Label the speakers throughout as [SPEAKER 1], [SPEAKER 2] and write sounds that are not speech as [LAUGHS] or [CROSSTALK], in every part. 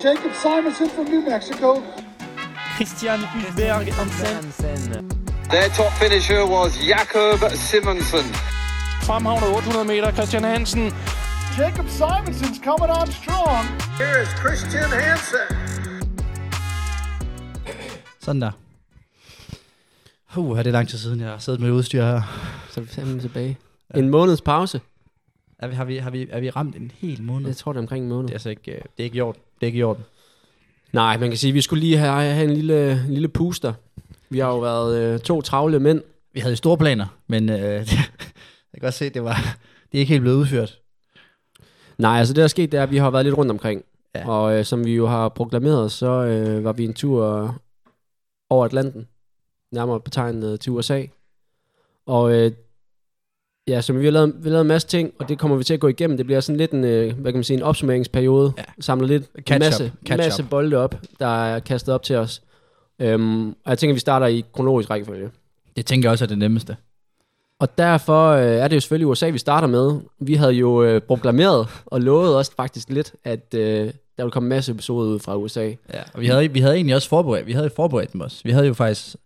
[SPEAKER 1] Jacob Simonson from New Mexico.
[SPEAKER 2] Christian Hulberg Hansen.
[SPEAKER 3] Their top finisher was Jakob Simonsen.
[SPEAKER 2] Fremhavnet 800 meter, Christian Hansen.
[SPEAKER 1] Jacob Simonson's coming on strong.
[SPEAKER 3] Here is Christian Hansen.
[SPEAKER 4] Sådan der. Uh, er det lang tid siden, jeg har siddet med udstyr her.
[SPEAKER 5] Så er vi fandme tilbage. En måneds pause.
[SPEAKER 4] Er vi, har, vi, har, vi, er vi ramt en hel måned?
[SPEAKER 5] Jeg tror, det er omkring en måned.
[SPEAKER 4] Det er altså ikke, øh, det er ikke gjort. Det er ikke gjort.
[SPEAKER 5] Nej, man kan sige, at vi skulle lige have, have en lille, en lille puster. Vi har jo været øh, to travle mænd.
[SPEAKER 4] Vi havde store planer, men øh, [LAUGHS] jeg kan godt se, at det, var, det er ikke helt blevet udført.
[SPEAKER 5] Nej, altså det der er sket, det er, at vi har været lidt rundt omkring.
[SPEAKER 4] Ja.
[SPEAKER 5] Og øh, som vi jo har proklameret, så øh, var vi en tur over Atlanten. Nærmere betegnet øh, til USA. Og øh, ja, så vi har, lavet, vi har lavet en masse ting, og det kommer vi til at gå igennem. Det bliver sådan lidt en, øh, hvad kan man sige, en opsummeringsperiode.
[SPEAKER 4] Ja.
[SPEAKER 5] Samler lidt
[SPEAKER 4] Catch
[SPEAKER 5] masse,
[SPEAKER 4] up. Catch
[SPEAKER 5] masse
[SPEAKER 4] up.
[SPEAKER 5] bolde op, der er kastet op til os. Øhm, og jeg tænker, vi starter i kronologisk rækkefølge.
[SPEAKER 4] Det tænker jeg også er det nemmeste.
[SPEAKER 5] Og derfor øh, er det jo selvfølgelig USA, vi starter med. Vi havde jo øh, proklameret og lovet også faktisk lidt, at øh, der ville komme en masse episoder ud fra USA.
[SPEAKER 4] Ja, og vi havde, vi havde egentlig også forberedt, vi havde forberedt dem også. Vi havde jo faktisk,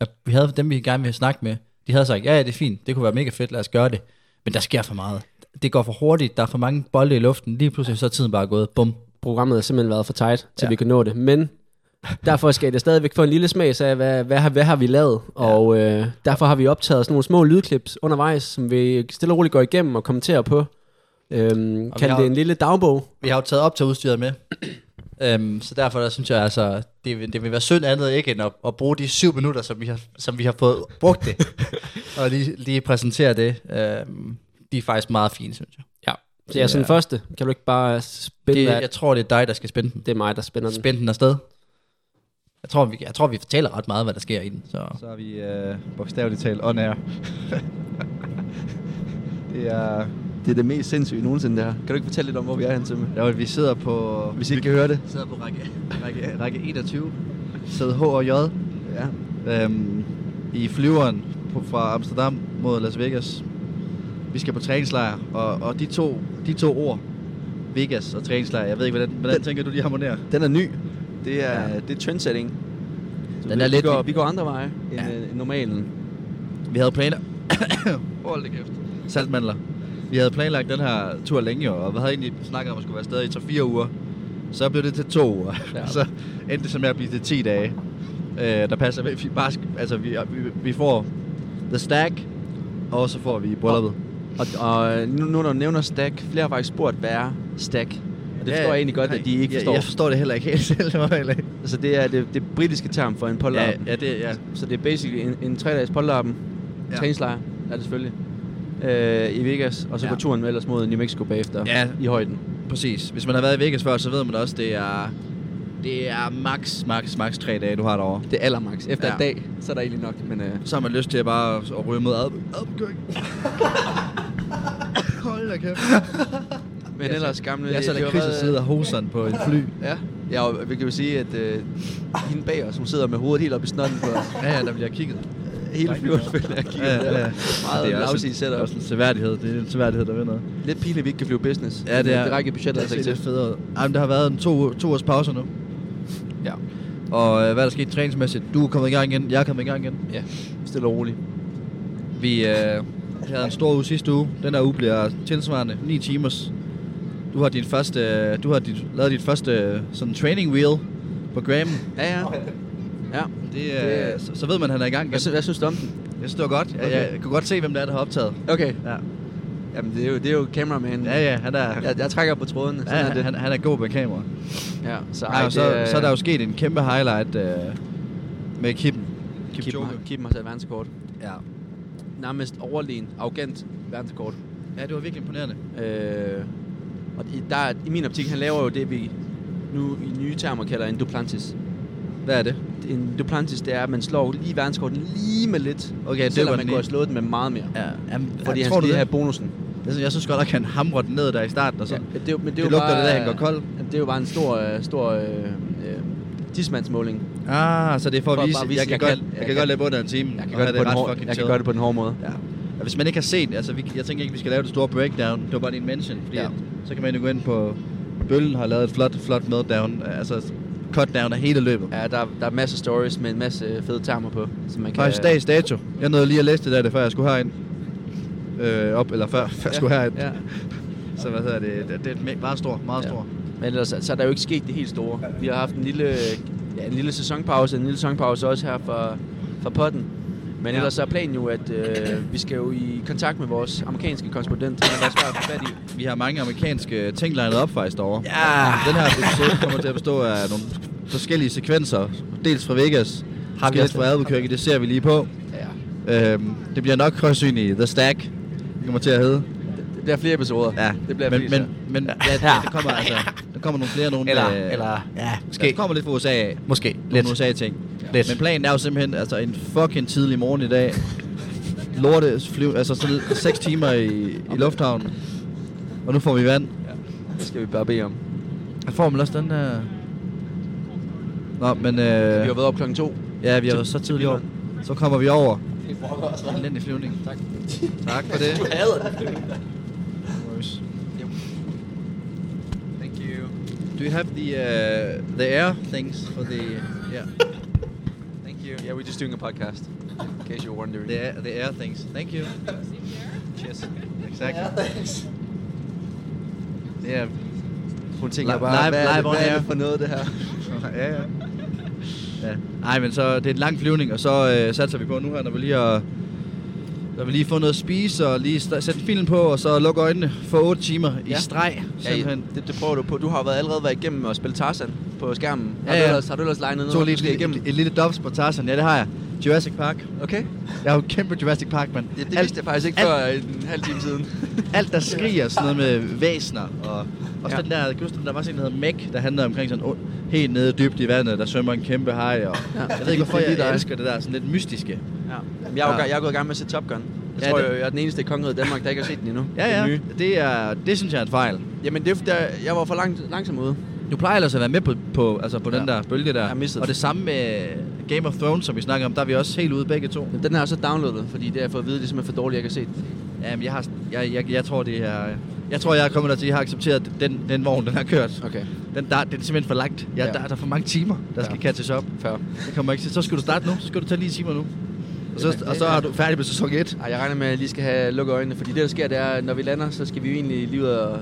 [SPEAKER 4] at vi havde dem, vi gerne ville snakke med, de havde sagt, ja, ja, det er fint, det kunne være mega fedt, lad os gøre det. Men der sker for meget. Det går for hurtigt, der er for mange bolde i luften, lige pludselig så er tiden bare gået, bum.
[SPEAKER 5] Programmet har simpelthen været for tight, til
[SPEAKER 4] Ja.
[SPEAKER 5] vi kan nå det. Men derfor skal det stadigvæk få en lille smag af, hvad, hvad, hvad har vi lavet. Ja. Og øh, derfor har vi optaget sådan nogle små lydklips undervejs, som vi stille og roligt går igennem og kommenterer på. Øhm,
[SPEAKER 4] har-
[SPEAKER 5] det en lille dagbog.
[SPEAKER 4] Vi har jo taget op til udstyret med. [CLEARS THROAT] øhm, så derfor der synes jeg altså, det, vil- det vil være synd andet ikke end at, at bruge de syv minutter, som vi har, som vi har fået brugt det. [LAUGHS] og lige, lige præsentere det. Øhm, de er faktisk meget fine, synes jeg.
[SPEAKER 5] Ja. Så ja, sådan
[SPEAKER 4] Ja.
[SPEAKER 5] første. Kan du ikke bare spænde
[SPEAKER 4] Det,
[SPEAKER 5] det,
[SPEAKER 4] jeg tror, det er dig, der skal spænde den.
[SPEAKER 5] det er mig, der spænder den.
[SPEAKER 4] Spænde den afsted. Jeg tror, vi, jeg tror, vi fortæller ret meget, hvad der sker i den. Så.
[SPEAKER 6] Så er vi øh, bogstaveligt talt on air. [LAUGHS] det er...
[SPEAKER 7] Det er det mest sindssyge nogensinde, det her. Kan du ikke fortælle lidt om, hvor vi er hen til?
[SPEAKER 6] Jo, vi sidder på...
[SPEAKER 7] Hvis I ikke kan høre det.
[SPEAKER 6] Vi sidder på række, række, række 21. Sæde H og J.
[SPEAKER 7] Ja.
[SPEAKER 6] Øhm, I flyveren på, fra Amsterdam mod Las Vegas. Vi skal på træningslejr, og, og de, to, de to ord, Vegas og træningslejr, jeg ved ikke, hvordan, hvordan tænker du, de harmonerer?
[SPEAKER 7] Den er ny. Det er,
[SPEAKER 6] Ja.
[SPEAKER 7] ja. det er trendsetting. Så
[SPEAKER 4] Den
[SPEAKER 7] vi,
[SPEAKER 4] er lidt-
[SPEAKER 7] vi, går, vi går andre veje end,
[SPEAKER 4] Ja.
[SPEAKER 7] ja. end normalen.
[SPEAKER 6] Vi havde planlagt... [COUGHS] Hold det kæft. Saltmandler. Vi havde planlagt den her tur længe, og vi havde egentlig snakket om at skulle være afsted i 3-4 uger. Så blev det til to uger.
[SPEAKER 5] Ja.
[SPEAKER 6] Ja. [LAUGHS] så endte det som med at blive til 10 dage. Øh, der passer vi bare, altså vi, vi, vi får The Stack, og så får vi brylluppet.
[SPEAKER 7] Og, og nu, nu når du nævner stack, flere har faktisk spurgt, hvad er stack? Og det
[SPEAKER 6] Ja,
[SPEAKER 7] forstår jeg egentlig godt, at de ikke
[SPEAKER 6] jeg,
[SPEAKER 7] forstår.
[SPEAKER 6] Jeg forstår det heller ikke helt selv.
[SPEAKER 7] Altså det er det, det britiske term for en
[SPEAKER 6] Ja,
[SPEAKER 7] polterarm.
[SPEAKER 6] ja, det, ja.
[SPEAKER 7] Så det er basically en, en tre-dages polterarm.
[SPEAKER 6] Ja.
[SPEAKER 7] Ja. Træningslejr er det selvfølgelig. Øh, I Vegas, og så
[SPEAKER 6] Ja.
[SPEAKER 7] går turen ellers mod New Mexico bagefter
[SPEAKER 6] Ja.
[SPEAKER 7] i højden.
[SPEAKER 6] Præcis. Hvis man har været i Vegas før, så ved man også, det er, det er max, max, max tre dage, du har derovre.
[SPEAKER 7] Det er allermax. Efter
[SPEAKER 6] Ja.
[SPEAKER 7] en dag, så er der egentlig nok. Men øh,
[SPEAKER 6] Så har man lyst til at bare at ryge mod Albu- Albuquerque. [LAUGHS] Hold da kæft.
[SPEAKER 7] Men ellers gamle...
[SPEAKER 6] Jeg så der Chris og sidder hoseren på et fly.
[SPEAKER 7] Ja, ja og vi kan jo sige, at øh, hende bag os, hun sidder med hovedet helt oppe i snotten på os.
[SPEAKER 6] Ja, ja, der bliver kigget.
[SPEAKER 7] Hele flyveren følger jeg kigger.
[SPEAKER 6] Ja, ja, ja.
[SPEAKER 7] Meget
[SPEAKER 6] det er også, en,
[SPEAKER 7] setup.
[SPEAKER 6] også en seværdighed. Det er en seværdighed, der vinder.
[SPEAKER 7] Lidt pinligt, at vi ikke kan flyve business.
[SPEAKER 6] Ja, det er.
[SPEAKER 7] Det rækker budgettet altså
[SPEAKER 6] det
[SPEAKER 7] ikke
[SPEAKER 6] er
[SPEAKER 7] til.
[SPEAKER 6] federe. Jamen, der har været en to, to års pause nu.
[SPEAKER 7] Ja.
[SPEAKER 6] Og øh, hvad er der sket træningsmæssigt? Du er kommet i gang igen. Jeg er kommet i gang igen.
[SPEAKER 7] ja, stille og roligt.
[SPEAKER 6] Vi øh, havde en stor uge sidste uge. Den her uge bliver tilsvarende 9 timers. Du har din første, øh, du har dit, lavet dit første øh, sådan training wheel på Graham.
[SPEAKER 7] Ja, ja. Ja.
[SPEAKER 6] Det, øh,
[SPEAKER 7] Det-
[SPEAKER 6] så, så ved man, at han er i gang.
[SPEAKER 7] Hvad, hvad synes du om den?
[SPEAKER 6] Jeg synes, det var godt. Jeg, jeg, jeg kunne godt se, hvem det er, der har optaget.
[SPEAKER 7] Okay.
[SPEAKER 6] Ja,
[SPEAKER 7] Jamen, det er jo, det er jo cameraman.
[SPEAKER 6] ja, ja han er,
[SPEAKER 7] Jeg, jeg trækker på trådene. Sådan
[SPEAKER 6] ja,
[SPEAKER 7] er det.
[SPEAKER 6] han, han er god med kamera.
[SPEAKER 7] ja, så,
[SPEAKER 6] Ej, og så, så er der jo sket en kæmpe highlight øh, med Kippen.
[SPEAKER 7] Keep,
[SPEAKER 6] Kipchoge.
[SPEAKER 7] keep, keep mig til verdenskort.
[SPEAKER 6] Ja.
[SPEAKER 7] Nærmest overlegen, arrogant verdenskort.
[SPEAKER 6] ja, det var virkelig imponerende.
[SPEAKER 7] Øh, og i, der, er- i min optik, han laver jo det, vi nu i nye termer kalder en duplantis.
[SPEAKER 6] Hvad er det?
[SPEAKER 7] En duplantis, det er, at man slår lige verdenskorten lige med lidt.
[SPEAKER 6] Okay, det
[SPEAKER 7] selvom
[SPEAKER 6] var
[SPEAKER 7] man kunne have slået den med meget mere.
[SPEAKER 6] Ja, jamen,
[SPEAKER 7] Fordi
[SPEAKER 6] ja,
[SPEAKER 7] han skal lige
[SPEAKER 6] det?
[SPEAKER 7] have bonusen.
[SPEAKER 6] Jeg synes, jeg synes godt nok, han hamrer den ned der i starten, og så...
[SPEAKER 7] Ja, men det, er jo- men det, er
[SPEAKER 6] det lugter
[SPEAKER 7] bare,
[SPEAKER 6] det der, han går kold.
[SPEAKER 7] Jamen, Det er jo bare en stor, øh, stor øh, øh, tidsmandsmåling.
[SPEAKER 6] Ah, så det er for,
[SPEAKER 7] For
[SPEAKER 6] at
[SPEAKER 7] at
[SPEAKER 6] vise,
[SPEAKER 7] bare vise,
[SPEAKER 6] jeg kan,
[SPEAKER 7] jeg
[SPEAKER 6] godt,
[SPEAKER 7] kan-
[SPEAKER 6] jeg,
[SPEAKER 7] jeg
[SPEAKER 6] kan
[SPEAKER 7] kan-
[SPEAKER 6] godt lade under en time.
[SPEAKER 7] Jeg kan, gøre det, på den
[SPEAKER 6] ret
[SPEAKER 7] hår, jeg kan gøre det på den hårde måde.
[SPEAKER 6] Ja. Og hvis man ikke har set, altså vi, jeg tænker ikke, vi skal lave det store breakdown. Det var bare en mention, fordi
[SPEAKER 7] Ja.
[SPEAKER 6] ja. så kan man jo gå ind på Bøllen har lavet et flot, flot meltdown. Altså, cut down af hele løbet.
[SPEAKER 7] Ja, der, der er masser af stories med en masse fede termer på, som man kan...
[SPEAKER 6] Faktisk dags dato. Jeg nåede lige at læse det der, det, før jeg skulle herind. Øh, op, eller før, før jeg skulle herind.
[SPEAKER 7] Ja.
[SPEAKER 6] Så hvad hedder det? Det, det er meget stor, meget
[SPEAKER 7] Ja.
[SPEAKER 6] stor.
[SPEAKER 7] Men ellers så er der jo ikke sket det helt store. Vi har haft en lille, ja, en lille sæsonpause, en lille sæsonpause også her for, for potten. Men ellers er planen jo, at øh, vi skal jo i kontakt med vores amerikanske korrespondent. Han været svært at få fat i.
[SPEAKER 6] Vi har mange amerikanske ting legnet op faktisk derovre.
[SPEAKER 8] Ja.
[SPEAKER 6] Den her episode kommer til at bestå af nogle forskellige sekvenser. Dels fra Vegas,
[SPEAKER 8] Har vi også
[SPEAKER 6] fra Albuquerque, det ser vi lige på.
[SPEAKER 7] Ja.
[SPEAKER 6] Øhm, det bliver nok højsyn i The Stack. Det kommer til at hedde.
[SPEAKER 7] Det bliver flere episoder.
[SPEAKER 6] Ja,
[SPEAKER 7] det bliver
[SPEAKER 6] men,
[SPEAKER 7] flere.
[SPEAKER 6] men, men ja, det, det kommer altså, [LAUGHS] der kommer nogle flere nogen.
[SPEAKER 8] Eller,
[SPEAKER 6] øh,
[SPEAKER 8] eller, ja,
[SPEAKER 6] Der
[SPEAKER 8] måske.
[SPEAKER 6] kommer lidt fra USA af.
[SPEAKER 8] Måske.
[SPEAKER 6] Lidt
[SPEAKER 8] Lidt.
[SPEAKER 6] USA-ting.
[SPEAKER 8] Lidt.
[SPEAKER 6] Men planen er jo simpelthen altså en fucking tidlig morgen i dag. Lorte flyv, altså sådan 6 timer i, i lufthavnen. Og nu får vi vand.
[SPEAKER 7] Det skal vi bare bede om.
[SPEAKER 6] Jeg får man også den der... Nå, men... Øh,
[SPEAKER 7] Vi har været op klokken to.
[SPEAKER 6] ja, vi har været så tidligt.
[SPEAKER 7] Billund.
[SPEAKER 6] Så kommer vi over. En elendig flyvning. Tak. Tak for det.
[SPEAKER 7] Thank you.
[SPEAKER 6] Do you have the uh, the air things for the. Yeah,
[SPEAKER 7] we're just doing a podcast. In case you're wondering.
[SPEAKER 6] the air, the air things? Thank you.
[SPEAKER 7] Cheers.
[SPEAKER 6] Exactly. Yeah.
[SPEAKER 7] Hun tænker
[SPEAKER 6] Li-
[SPEAKER 7] bare,
[SPEAKER 6] live-
[SPEAKER 7] hvad, er det,
[SPEAKER 6] live
[SPEAKER 7] hvad er det for noget, det her? [LAUGHS]
[SPEAKER 6] ja, ja. [LAUGHS] ja. Ej, men så det er en lang flyvning, og så øh, satser vi på nu her, når vi lige har når vi lige får noget at spise, og lige sætte filmen på, og så lukke øjnene for 8 timer i
[SPEAKER 7] Ja.
[SPEAKER 6] streg,
[SPEAKER 7] Ja,
[SPEAKER 6] simpelthen.
[SPEAKER 7] det, det prøver du på. Du har været allerede været igennem at spille Tarzan på skærmen. Har,
[SPEAKER 6] Ja,
[SPEAKER 7] du
[SPEAKER 6] ja.
[SPEAKER 7] ellers, har du ellers legnet noget,
[SPEAKER 6] Så
[SPEAKER 7] du
[SPEAKER 6] lige et,
[SPEAKER 7] igennem?
[SPEAKER 6] et, et, lille dobs på Tarzan, ja det har jeg. Jurassic Park.
[SPEAKER 7] Okay.
[SPEAKER 6] Jeg er jo kæmpe Jurassic Park, mand.
[SPEAKER 7] Ja, det vidste jeg faktisk ikke
[SPEAKER 6] alt-
[SPEAKER 7] før en halv time siden. [LAUGHS]
[SPEAKER 6] alt der skriger sådan noget med væsner, og også
[SPEAKER 7] Ja.
[SPEAKER 6] ja. den der, kan du den der var sådan en, der hedder Meg, der handler omkring sådan helt nede dybt i vandet, der svømmer en kæmpe haj, og
[SPEAKER 7] Ja.
[SPEAKER 6] jeg ved ikke, hvorfor jeg elsker det der sådan lidt mystiske.
[SPEAKER 7] Jamen, jeg, er jo,
[SPEAKER 6] Ja.
[SPEAKER 7] jeg er gået i gang med at se Top Gun. Jeg
[SPEAKER 6] Ja,
[SPEAKER 7] tror,
[SPEAKER 6] det-
[SPEAKER 7] jeg, jeg er den eneste i kongeriget Danmark, der ikke har set den endnu.
[SPEAKER 6] Ja,
[SPEAKER 7] Den
[SPEAKER 6] ja,
[SPEAKER 7] nye.
[SPEAKER 6] det, er, det synes jeg er en fejl.
[SPEAKER 7] Jamen, det er, fordi, jeg- jeg var for lang, langsom ude.
[SPEAKER 6] Du plejer ellers at være med på, på, altså på ja. den der bølge der.
[SPEAKER 7] Jeg
[SPEAKER 6] og det samme med Game of Thrones, som vi snakker om, der er vi også helt ude begge to.
[SPEAKER 7] Men den har jeg så downloadet, fordi det har jeg fået at vide, det er simpelthen for dårligt, jeg har set den.
[SPEAKER 6] Jamen, jeg, har, jeg, jeg, jeg tror, det er... Jeg tror, jeg er kommet dertil, jeg har accepteret den, den vogn, den har kørt.
[SPEAKER 7] Okay,
[SPEAKER 6] Den, der, den er simpelthen for langt. Ja,
[SPEAKER 7] Ja.
[SPEAKER 6] ja. Der, der er for mange timer, der
[SPEAKER 7] Ja.
[SPEAKER 6] skal catches op.
[SPEAKER 7] fair.
[SPEAKER 6] Det kommer ikke til. Så skal du starte nu. Så skal du tage lige timer nu. Og så, og så er du færdig med sæson 1.
[SPEAKER 7] Ej, jeg regner med, at jeg lige skal have lukket øjnene, fordi det, der sker, det er, når vi lander, så skal vi jo egentlig lige ud og,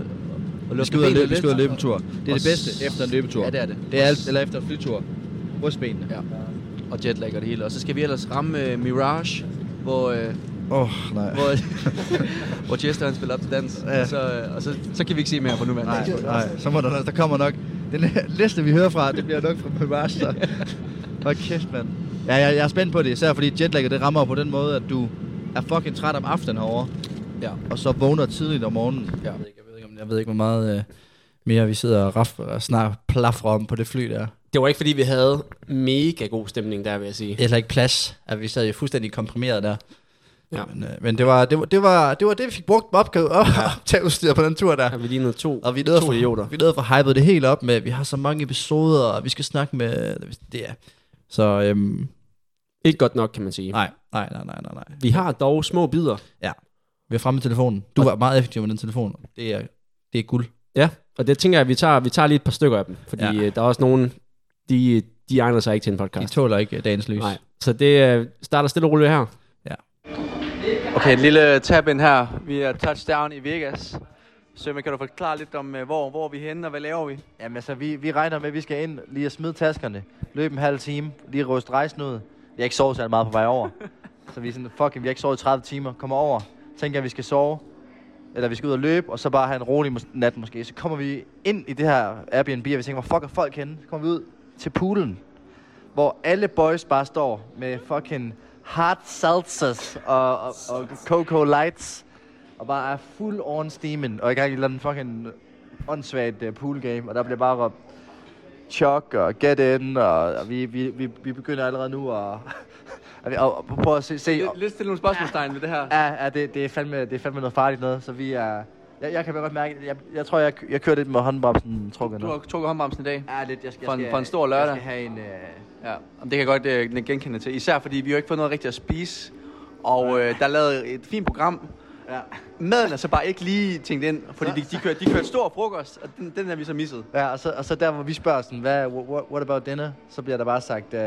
[SPEAKER 7] og
[SPEAKER 6] Vi skal ud og løbe, vi skal ud og løbe en tur. Det er
[SPEAKER 7] Og
[SPEAKER 6] det bedste efter en løbetur.
[SPEAKER 7] Ja, det er det.
[SPEAKER 6] Det er alt, eller efter en flytur. Brystbenene.
[SPEAKER 7] Ja. Og jetlag og det hele. Og så skal vi ellers ramme uh, Mirage, hvor, uh,
[SPEAKER 6] Åh, oh, nej.
[SPEAKER 7] hvor, [LAUGHS] hvor Chester han spiller op til dans.
[SPEAKER 6] Ja.
[SPEAKER 7] Og, så, øh, og så, så kan vi ikke se mere på nuværende.
[SPEAKER 6] Nej, nej. Så må der, der kommer nok... Den næste, vi hører fra, det bliver nok fra Mirage. Så. [LAUGHS] Hold kæft, mand. Ja, jeg, jeg er spændt på det, især fordi jetlagget, det rammer på den måde, at du er fucking træt om aftenen herovre,
[SPEAKER 7] Ja.
[SPEAKER 6] og så vågner tidligt om morgenen.
[SPEAKER 7] Ja.
[SPEAKER 8] Jeg ved ikke, jeg ved ikke, om- jeg ved ikke hvor meget øh, mere vi sidder og, raf, og snart plafrer om på det fly der.
[SPEAKER 5] Det var ikke, fordi vi havde mega god stemning der, vil jeg sige.
[SPEAKER 8] Eller ikke plads, at vi sad jo fuldstændig komprimeret der.
[SPEAKER 5] Ja.
[SPEAKER 8] Men, øh, men det, var, det, var, det, var, det var det, vi fik brugt på opgave op, ja. [LAUGHS] optageudstyr på den tur der.
[SPEAKER 5] Der vi lignede to,
[SPEAKER 8] Og vi nåede,
[SPEAKER 5] to idioter.
[SPEAKER 8] for, vi nåede for hypet det helt op med, at vi har så mange episoder, og vi skal snakke med... Det er. Så øhm,
[SPEAKER 5] Ikke godt nok, kan man sige.
[SPEAKER 8] nej, nej, nej, nej, nej, nej.
[SPEAKER 5] Vi har dog små bidder.
[SPEAKER 8] Vi er fremme med telefonen. Du var meget effektiv med den telefon. Det er, det er guld.
[SPEAKER 5] Ja, og det tænker jeg, at vi tager, vi tager lige et par stykker af dem. Fordi
[SPEAKER 8] Ja.
[SPEAKER 5] ja. der er også nogen, de, de egner sig ikke til en
[SPEAKER 8] De
[SPEAKER 5] podcast.
[SPEAKER 8] tåler ikke øh, dagens lys.
[SPEAKER 5] Nej. Så det øh, starter stille og roligt her.
[SPEAKER 7] Okay, en lille tab ind her. Vi er touchdown i Vegas. Sømme, kan du forklare lidt om, øh, hvor, hvor er vi henne, og hvad laver vi?
[SPEAKER 6] Jamen altså, vi, vi regner med, at vi skal ind lige at smide taskerne, løbe en halv time, lige ryste rejsen ud. Jeg har ikke sovet så meget på vej over. [LAUGHS] så vi er sådan, fucking, vi har ikke sovet i 30 timer. Kommer over, tænker, at vi skal sove, eller vi skal ud og løbe, og så bare have en rolig mås- nat måske. Så kommer vi ind i det her Airbnb, og vi tænker, hvor fuck er folk henne? Så kommer vi ud til poolen, hvor alle boys bare står med fucking hard seltzers og, og, og Coco Lights, og bare er full on steamen, og i gang i en fucking åndssvagt uh, pool game, og der bliver bare råbt chok og get in, og, og vi, vi, vi, vi begynder allerede nu at, [LAUGHS] at, at prøve at se, se
[SPEAKER 7] Lidt, lidt stille nogle spørgsmålstegn ved det her.
[SPEAKER 6] Ja, ja det, det, er fandme, det er fandme noget farligt noget, så vi er... Jeg, jeg kan godt mærke, jeg, jeg tror, jeg, jeg kører lidt med håndbremsen trukket
[SPEAKER 7] Du
[SPEAKER 6] nu.
[SPEAKER 7] har trukket håndbremsen i dag.
[SPEAKER 6] Ja, lidt. Jeg skal,
[SPEAKER 7] For en-
[SPEAKER 6] skal,
[SPEAKER 7] for en stor lørdag.
[SPEAKER 6] Jeg skal have en... Øh,
[SPEAKER 7] Ja, og det kan jeg godt øh, genkende til. Især fordi vi har ikke fået noget rigtigt at spise. Og øh, der er lavet et fint program. Ja. Maden er så bare ikke lige tænkt ind, fordi de, de, kørte, de kørte stor frokost, og den, den er vi så misset.
[SPEAKER 6] Ja, og så, og så der, hvor vi spørger sådan, hvad, what, what about dinner? Så bliver der bare sagt, uh,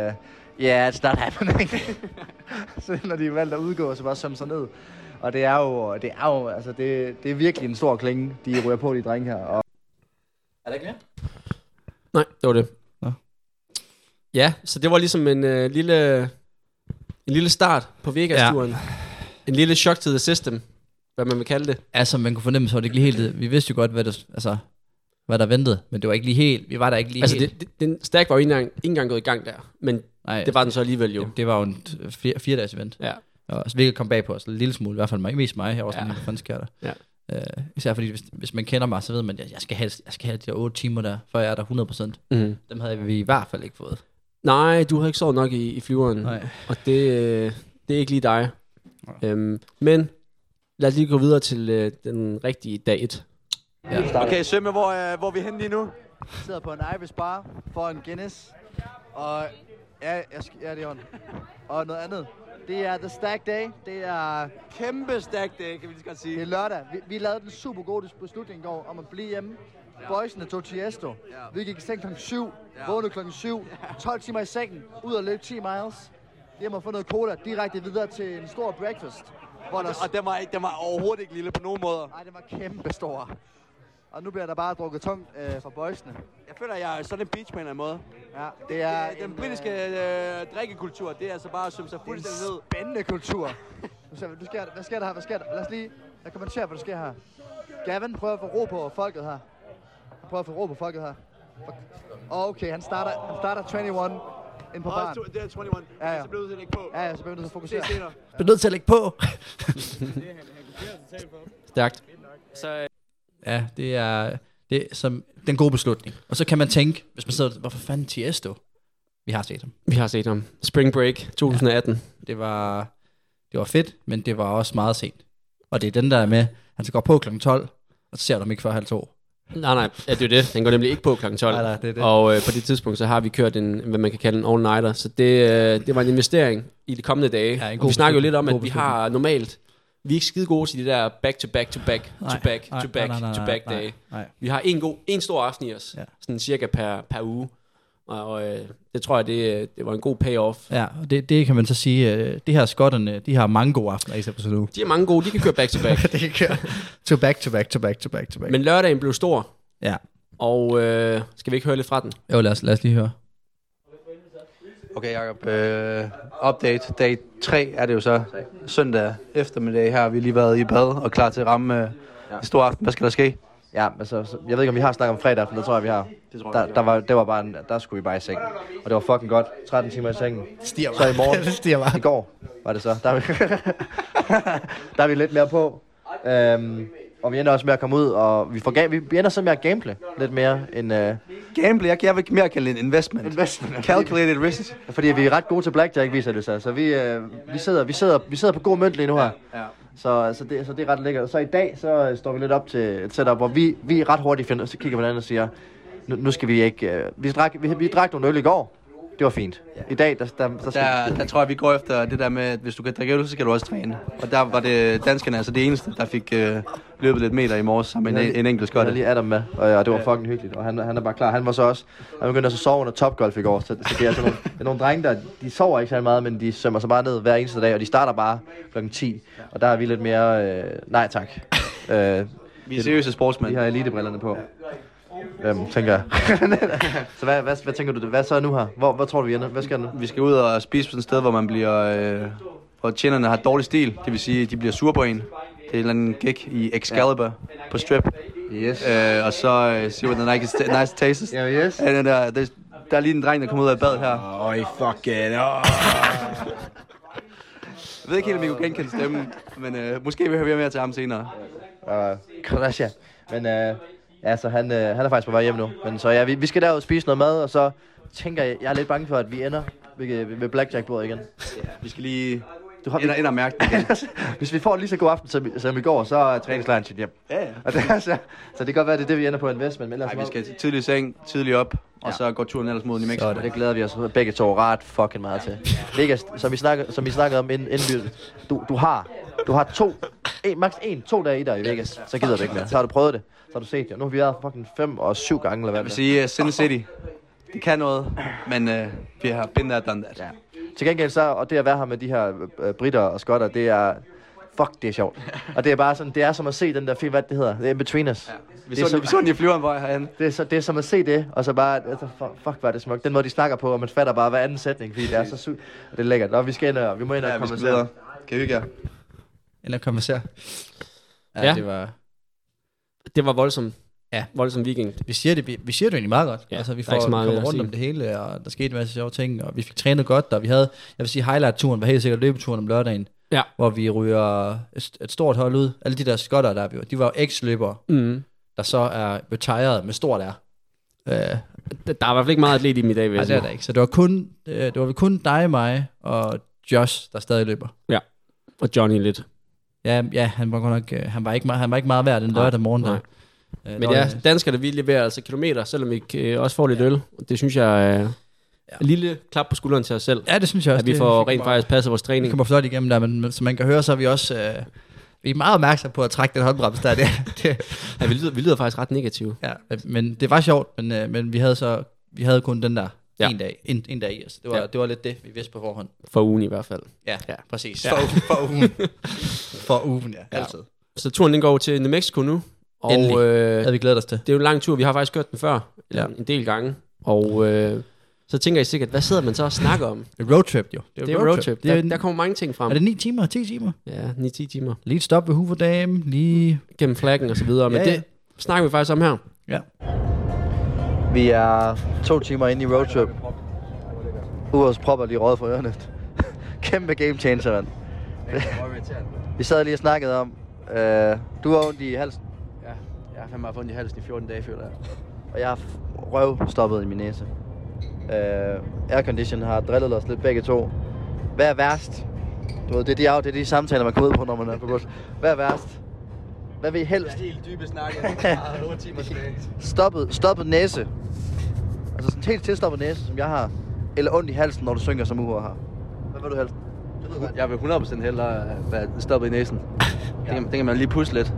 [SPEAKER 6] yeah, it's not happening. [LAUGHS] så når de valgte at udgå, så bare sømme sig ned. Og det er jo, det er jo, altså det, det er virkelig en stor klinge, de ryger på, de drenge her. Og
[SPEAKER 9] Er der ikke mere?
[SPEAKER 5] Nej, det var det.
[SPEAKER 9] Nå.
[SPEAKER 5] Ja, så det var ligesom en øh, lille en lille start på Vegas-turen. Ja. En lille shock to the system, hvad man vil kalde det.
[SPEAKER 9] Altså, man kunne fornemme, så var det ikke lige helt... Vi vidste jo godt, hvad, det, altså, hvad der ventede, men det var ikke lige helt... Vi var der ikke lige
[SPEAKER 5] Altså,
[SPEAKER 9] helt...
[SPEAKER 5] det, det, den stack var jo ikke engang, ikke engang gået i gang der, men
[SPEAKER 9] Nej,
[SPEAKER 5] det var den så alligevel jo.
[SPEAKER 9] det, det var jo en fire, fire dages event.
[SPEAKER 5] Ja.
[SPEAKER 9] Og altså, hvilket kom bag på os en lille smule, i hvert fald mig, mest mig. Jeg var sådan,
[SPEAKER 5] Ja.
[SPEAKER 9] hvad fanden sker der?
[SPEAKER 5] Ja.
[SPEAKER 9] Øh, især fordi, hvis, hvis man kender mig, så ved man, at jeg skal have, jeg skal have de der 8 timer der, før jeg er der 100%.
[SPEAKER 5] Mm.
[SPEAKER 9] Dem havde vi i hvert fald ikke fået.
[SPEAKER 5] Nej, du har ikke sovet nok i, i flyveren,
[SPEAKER 9] Nej.
[SPEAKER 5] og det, øh, det er ikke lige dig. Øhm, men lad os lige gå videre til øh, den rigtige dag 1.
[SPEAKER 7] Okay, Sømme, hvor, er, hvor er vi henne lige nu?
[SPEAKER 6] sidder på en Irish bar for en Guinness. Og ja, jeg, ja, det er hånden. Og noget andet. Det er The Stack Day. Det er,
[SPEAKER 7] Kæmpe stack day, kan vi lige godt sige.
[SPEAKER 6] det er lørdag. Vi, vi lavede den super gode beslutning i går om at blive hjemme. Ja. Boysene tog Tiesto. Ja. Vi gik i seng klokken 7. Ja. Vågnede klokken 7. 12 timer i sengen. Ud og løbe 10 miles. Hjem og få noget cola. Direkte videre til en stor breakfast. Hvor der...
[SPEAKER 7] Og den var, ikke, den var overhovedet ikke lille på nogen måder.
[SPEAKER 6] Nej, det var kæmpe stor. Og nu bliver der bare drukket tungt øh, fra boysene.
[SPEAKER 7] Jeg føler, jeg er sådan en beach på en eller anden måde.
[SPEAKER 6] Ja, det er
[SPEAKER 7] Den
[SPEAKER 6] en,
[SPEAKER 7] britiske øh, drikkekultur, det er altså bare at sømme sig
[SPEAKER 6] Det
[SPEAKER 7] fuldstændig ned.
[SPEAKER 6] spændende kultur. Nu ser vi, nu sker, hvad sker der her? Hvad sker der? Lad os lige jeg kommentere, hvad der sker her. Gavin prøver at få ro på folket her. Han prøver at få ro på folket her. Okay, han starter, han starter 21 ind på baren.
[SPEAKER 7] det er 21.
[SPEAKER 6] Ja, ja.
[SPEAKER 7] Så blev det ikke på.
[SPEAKER 6] Ja, ja, så bliver vi nødt til at fokusere.
[SPEAKER 7] Det.
[SPEAKER 9] Du er nødt til at lægge på. [LAUGHS]
[SPEAKER 5] Stærkt. Så
[SPEAKER 9] ja, det er, det er som den gode beslutning. Og så kan man tænke, hvis man sidder, hvorfor fanden Tiesto? Vi har set ham.
[SPEAKER 5] vi har set ham. Spring Break 2018.
[SPEAKER 9] Det var, det var fedt, men det var også meget sent. Og det er den der med, han skal gå på kl. 12, og så ser du ham ikke før halv to.
[SPEAKER 5] Nej, nej, ja, det er det. Den går nemlig ikke på kl. 12.
[SPEAKER 9] Nej, nej, det er det.
[SPEAKER 5] Og øh, på det tidspunkt, så har vi kørt en, hvad man kan kalde en all-nighter. Så det, øh, det var en investering i de kommende dage.
[SPEAKER 9] Ja,
[SPEAKER 5] vi snakker jo lidt om, at vi har normalt, vi er ikke skide gode til de der back to back to back to
[SPEAKER 9] Nej,
[SPEAKER 5] back
[SPEAKER 9] nej,
[SPEAKER 5] to back
[SPEAKER 9] nej, nej,
[SPEAKER 5] to
[SPEAKER 9] nej,
[SPEAKER 5] back
[SPEAKER 9] nej,
[SPEAKER 5] dage.
[SPEAKER 9] nej.
[SPEAKER 5] Vi har en god, en stor aften i os.
[SPEAKER 9] Ja.
[SPEAKER 5] Sådan cirka per, per uge. Og øh, det tror jeg, det, det var en god payoff.
[SPEAKER 9] Ja, og det, det kan man så sige, øh, det her skotterne, de har mange gode aftener i sådan uge.
[SPEAKER 5] De har mange gode, de kan køre back to back. [LAUGHS]
[SPEAKER 9] det kan køre to back, to back, to back, to back, to back.
[SPEAKER 5] Men lørdagen blev stor.
[SPEAKER 9] Ja.
[SPEAKER 5] Og øh, skal vi ikke høre lidt fra den?
[SPEAKER 9] Jo, lad os, lad os lige høre.
[SPEAKER 7] Okay, Jacob. Øh, update. Dag 3 er det jo så søndag eftermiddag her. Vi har lige været i bad og klar til at ramme øh, en stor aften. Hvad skal der ske?
[SPEAKER 6] Ja, altså, så, jeg ved ikke, om vi har snakket om fredag, for det tror jeg, vi har.
[SPEAKER 7] Det tror
[SPEAKER 6] Der, der, var, det var bare en, der skulle vi bare i seng. Og det var fucking godt. 13 timer i sengen.
[SPEAKER 9] Stiger
[SPEAKER 6] Så i morgen, [LAUGHS]
[SPEAKER 9] det stiger bare.
[SPEAKER 6] i går var det så, der er vi, [LAUGHS] der er vi lidt mere på. Øhm, og vi ender også med at komme ud, og vi, får, ga- vi, ender så med at gameplay lidt mere end... Øh,
[SPEAKER 7] Gamble, jeg, jeg vil mere kalde det en investment.
[SPEAKER 6] Investment.
[SPEAKER 7] Calculated risk.
[SPEAKER 6] fordi vi er ret gode til blackjack, viser det sig. Så vi, øh, vi, sidder, vi, sidder, vi sidder på god mønt lige nu her.
[SPEAKER 7] Ja.
[SPEAKER 6] Så, så, det, så det er ret lækkert. Så i dag, så øh, står vi lidt op til et setup, hvor vi, vi ret hurtigt finder, så kigger på hinanden og siger, nu, nu skal vi ikke... Øh, vi, drak, vi, vi drak nogle øl i går. Det var fint. I dag, der, der, der
[SPEAKER 7] Der, der tror jeg, vi går efter det der med, at hvis du kan drikke øl, så skal du også træne. Og der var det danskerne altså det eneste, der fik øh, løbet lidt meter i morges sammen med en, en enkelt
[SPEAKER 6] Jeg
[SPEAKER 7] skotte.
[SPEAKER 6] lige Adam med, og, og det var fucking hyggeligt. Og han, han er bare klar. Han var så også... Han begyndte også at sove under Topgolf i går. Så, så det er altså nogle, det er nogle drenge, der... De sover ikke så meget, men de sømmer sig bare ned hver eneste dag. Og de starter bare klokken 10. Og der er vi lidt mere... Øh, nej tak. Øh, [LAUGHS]
[SPEAKER 7] Vi er seriøse sportsmænd.
[SPEAKER 6] vi har elitebrillerne på. Øhm, tænker jeg. [LAUGHS] så hvad, hvad, hvad, tænker du? Hvad så nu her? Hvor, hvor tror du, vi ender? Hvad der nu?
[SPEAKER 7] Vi skal ud og spise på et sted, hvor man bliver... Øh, hvor tjenerne har dårlig stil. Det vil sige, de bliver sure på en. Det er en eller anden gig i Excalibur ja. på strip.
[SPEAKER 6] Yes.
[SPEAKER 7] Øh, og så øh, see what the nice, nice tastes.
[SPEAKER 6] Ja, yes.
[SPEAKER 7] Ja, den der, der, der er lige en dreng, der kommer ud af bad her.
[SPEAKER 6] Øj, fuck it. Oh.
[SPEAKER 7] Jeg ved ikke helt, om I kunne genkende stemmen, men øh, måske vil jeg høre mere til ham senere.
[SPEAKER 6] Uh, Krasja. Men uh, ja, så han, uh, han er faktisk på vej hjem nu. Men så ja, vi, vi skal derud og spise noget mad, og så tænker jeg, jeg er lidt bange for, at vi ender ved, ved blackjack-bordet igen.
[SPEAKER 7] Vi skal lige
[SPEAKER 6] Du har,
[SPEAKER 7] og, ind og mærke igen. [LAUGHS]
[SPEAKER 6] Hvis vi får en lige så god aften, som, som i går, så er træningslejren sit hjem.
[SPEAKER 7] Ja, ja. [LAUGHS]
[SPEAKER 6] Og det, er, så, så det kan godt være, det er det, vi ender på investment. Men ellers
[SPEAKER 7] Ej, vi skal tidlig i seng, tidlig op, og så går turen ellers mod New Mexico.
[SPEAKER 6] Så det glæder vi os begge to ret fucking meget til. Vegas, som vi, snakker, som vi snakkede om inden, inden vi, du, du har
[SPEAKER 10] Du har to, en, max en, to dage i dig i Vegas, så gider du ikke mere. Så har du prøvet det, så har du set det. Nu har vi været fucking fem og syv gange, eller hvad
[SPEAKER 7] Jeg vil
[SPEAKER 10] det
[SPEAKER 7] sige, uh, Sin City, det kan noget, men uh, vi har been there, done that.
[SPEAKER 10] Ja. Til gengæld så, og det at være her med de her øh, britter og skotter, det er, fuck, det er sjovt. [LAUGHS] Og det er bare sådan, det er som at se den der film, hvad det hedder, det er In Between Us. Ja.
[SPEAKER 7] Vi
[SPEAKER 10] Det er
[SPEAKER 7] så, den- vi så den i flyveren, hvor jeg herinde.
[SPEAKER 10] Det er, så, det er som at se det, og så bare, altså, fuck, fuck hvor er det smukt. Den måde, de snakker på, og man fatter bare hver anden sætning, fordi det er så sygt. Og det er lækkert. Nå, vi skal ind og, vi må ind og
[SPEAKER 7] Ja, videre. Kan vi hygge jer?
[SPEAKER 6] Eller konversere. Ja,
[SPEAKER 5] Ja.
[SPEAKER 6] ja, det var...
[SPEAKER 5] Det var voldsomt.
[SPEAKER 6] Ja.
[SPEAKER 5] Voldsom weekend.
[SPEAKER 6] Vi siger det, vi, vi siger det egentlig meget godt.
[SPEAKER 5] Ja,
[SPEAKER 6] altså, vi
[SPEAKER 5] ikke
[SPEAKER 6] får
[SPEAKER 5] så meget
[SPEAKER 6] rundt om det hele, og der skete en masse sjove ting, og vi fik trænet godt, og vi havde, jeg vil sige, highlight-turen var helt sikkert løbeturen om lørdagen,
[SPEAKER 5] Ja.
[SPEAKER 6] hvor vi ryger et, et stort hold ud. Alle de der skotter, der er var, de var jo eks-løbere,
[SPEAKER 5] Mm.
[SPEAKER 6] der så er retired med stort R. Øh,
[SPEAKER 5] Der er i hvert fald ikke meget atlet i i dag, vil
[SPEAKER 6] nej, det er der ikke. Så det var kun, øh, det var kun dig, mig og Josh, der stadig løber.
[SPEAKER 5] Og Johnny lidt.
[SPEAKER 6] Ja, ja han var godt nok, øh, han var ikke, meget- han var ikke meget værd den lørdag morgen der.
[SPEAKER 5] nej.
[SPEAKER 6] Øh,
[SPEAKER 5] Men
[SPEAKER 6] der
[SPEAKER 5] det
[SPEAKER 6] var-
[SPEAKER 5] er danskerne, vi leverer altså kilometer, selvom vi øh, også får lidt øl. Det synes jeg er en lille klap på skulderen til os selv.
[SPEAKER 6] Ja, det synes jeg også.
[SPEAKER 5] At vi
[SPEAKER 6] det
[SPEAKER 5] får
[SPEAKER 6] fik
[SPEAKER 5] rent faktisk passet vores
[SPEAKER 6] Vi
[SPEAKER 5] træning.
[SPEAKER 6] kommer flot igennem der, men, men som man kan høre, så er vi også... Øh, vi er meget opmærksomme på at trække den håndbrems der. [LAUGHS] Det, det,
[SPEAKER 5] Ja, vi, lyder, vi lyder faktisk ret negative.
[SPEAKER 6] ja, men det var sjovt, men, øh, men vi havde så vi havde kun den der
[SPEAKER 5] Ja.
[SPEAKER 6] ja. en dag, en, en dag i os. Det var,
[SPEAKER 5] Ja.
[SPEAKER 6] ja. det var lidt det, vi vidste på forhånd.
[SPEAKER 5] For ugen i hvert fald.
[SPEAKER 6] Ja,
[SPEAKER 5] Ja.
[SPEAKER 6] ja. præcis.
[SPEAKER 5] Ja.
[SPEAKER 6] For, for ugen. [LAUGHS] for ugen, ja.
[SPEAKER 5] Ja.
[SPEAKER 6] Altid.
[SPEAKER 5] Så turen den går til New Mexico nu. Og
[SPEAKER 6] Endelig.
[SPEAKER 5] øh,
[SPEAKER 6] Havde vi glædet os til.
[SPEAKER 5] det er jo en lang tur. Vi har faktisk kørt den før. Eller
[SPEAKER 6] Ja.
[SPEAKER 5] en del gange. Og øh, så tænker I sikkert, hvad sidder man så og snakker om?
[SPEAKER 6] Det er roadtrip, jo.
[SPEAKER 5] Det er roadtrip.
[SPEAKER 6] Det er,
[SPEAKER 5] Der, der kommer mange ting frem.
[SPEAKER 6] er det 9 timer? 10 timer?
[SPEAKER 5] Ja, 9-10 timer.
[SPEAKER 6] Lige et stop ved Hoover Dam, lige...
[SPEAKER 5] Gennem flaggen og så videre. Men
[SPEAKER 6] Ja, ja.
[SPEAKER 5] det snakker vi faktisk om her.
[SPEAKER 6] Ja.
[SPEAKER 10] Vi er to timer inde i roadtrip. Urs propper lige råd for ørerne. [LAUGHS] Kæmpe game changer, mand. Vi sad lige og snakkede om, øh, du har ondt i halsen,
[SPEAKER 7] Ja, jeg har fandme haft ondt i halsen i 14 dage, føler jeg.
[SPEAKER 10] og jeg har røv stoppet i min næse. Øh, aircondition har drillet os lidt begge to. Hvad er værst? Du ved, det er de, af- det er de samtaler, man kommer ud på, når man er på gods. Hvad er værst? Hvad vil I helst?
[SPEAKER 7] helt dybe snakke. [LAUGHS] Jeg har 8 timer tilbage.
[SPEAKER 10] Stoppet, stoppet næse. Altså sådan helt tilstoppet næse, som jeg har. Eller ondt i halsen, når du synger, som Ure har. Hvad vil du helst?
[SPEAKER 7] Jeg vil 100% hellere være stoppet i næsen. [LAUGHS] Det kan, det kan man lige pusse lidt.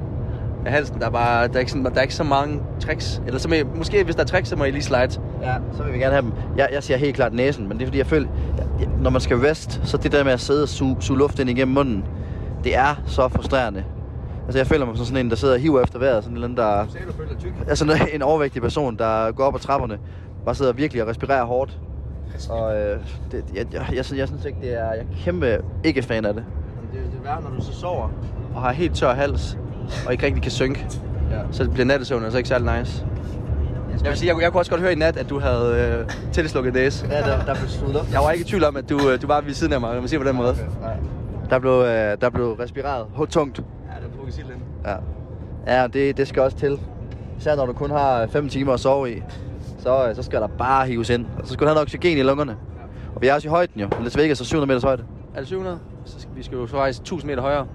[SPEAKER 7] Med halsen, der er, bare, der, er ikke sådan, der er ikke så mange tricks. Eller så I, måske hvis der er tricks, så må I lige slide.
[SPEAKER 10] Ja, så vil vi gerne have dem. Jeg, jeg siger helt klart næsen, men det er fordi, jeg føler, jeg, jeg, når man skal rest, så det der med at sidde og suge, suge luft ind igennem munden, det er så frustrerende. Altså, jeg føler mig som sådan en, der sidder og hiver efter vejret. Sådan en, eller anden, der...
[SPEAKER 7] Du føler tyk.
[SPEAKER 10] Altså en overvægtig person, der går op ad trapperne, bare sidder virkelig og respirerer hårdt. Og øh, det, jeg, jeg, jeg, synes- jeg synes ikke, det er... Jeg er kæmpe ikke fan af det.
[SPEAKER 7] Det, det er værre, når du så sover og har helt tør hals, og ikke rigtig kan synke. Ja. Så bliver nattesøvn altså ikke særlig nice. Jeg vil sige, jeg, kunne- jeg kunne også godt høre i nat, at du havde øh, tilslukket næse.
[SPEAKER 10] Ja, der, der blev sludet op.
[SPEAKER 7] Jeg var ikke i tvivl om, at du, øh, du var ved siden af mig, lad mig sige på den måde.
[SPEAKER 10] Der blev, øh, der blev respireret tungt.
[SPEAKER 7] Ja, ind.
[SPEAKER 10] Ja, ja det, det skal også til. Især når du kun har 5 timer at sove i, så, øh, så skal der bare hives ind. Og så skal du have noget oxygen i lungerne. Og vi er også i højden jo. Las Vegas er 700 meters højde.
[SPEAKER 7] Er det 700? Så skal, vi skal jo faktisk 1000 meter højere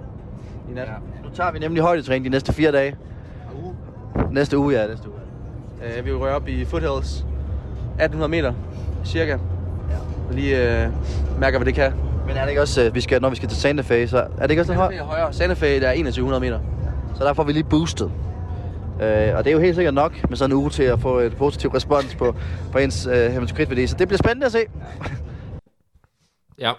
[SPEAKER 7] i nat.
[SPEAKER 10] Nu tager vi nemlig højdetræning de næste fire dage. Næste uge, ja. Næste uge.
[SPEAKER 7] Øh, vi vil røre op i foothills. 1800 meter, cirka. Og lige øh, mærker, hvad det kan.
[SPEAKER 10] Men er det ikke også, øh, vi skal, når vi skal til Santa Fe, så er det ikke også lidt
[SPEAKER 7] Santa
[SPEAKER 10] højt?
[SPEAKER 7] Fe er højere. Santa Fe der er 2100 meter.
[SPEAKER 10] Så der får vi lige boostet. Øh, og det er jo helt sikkert nok med sådan en uge til at få et positiv respons på, på ens øh, hematokritværdi. Så det bliver spændende at se. [LAUGHS]
[SPEAKER 5] Ja.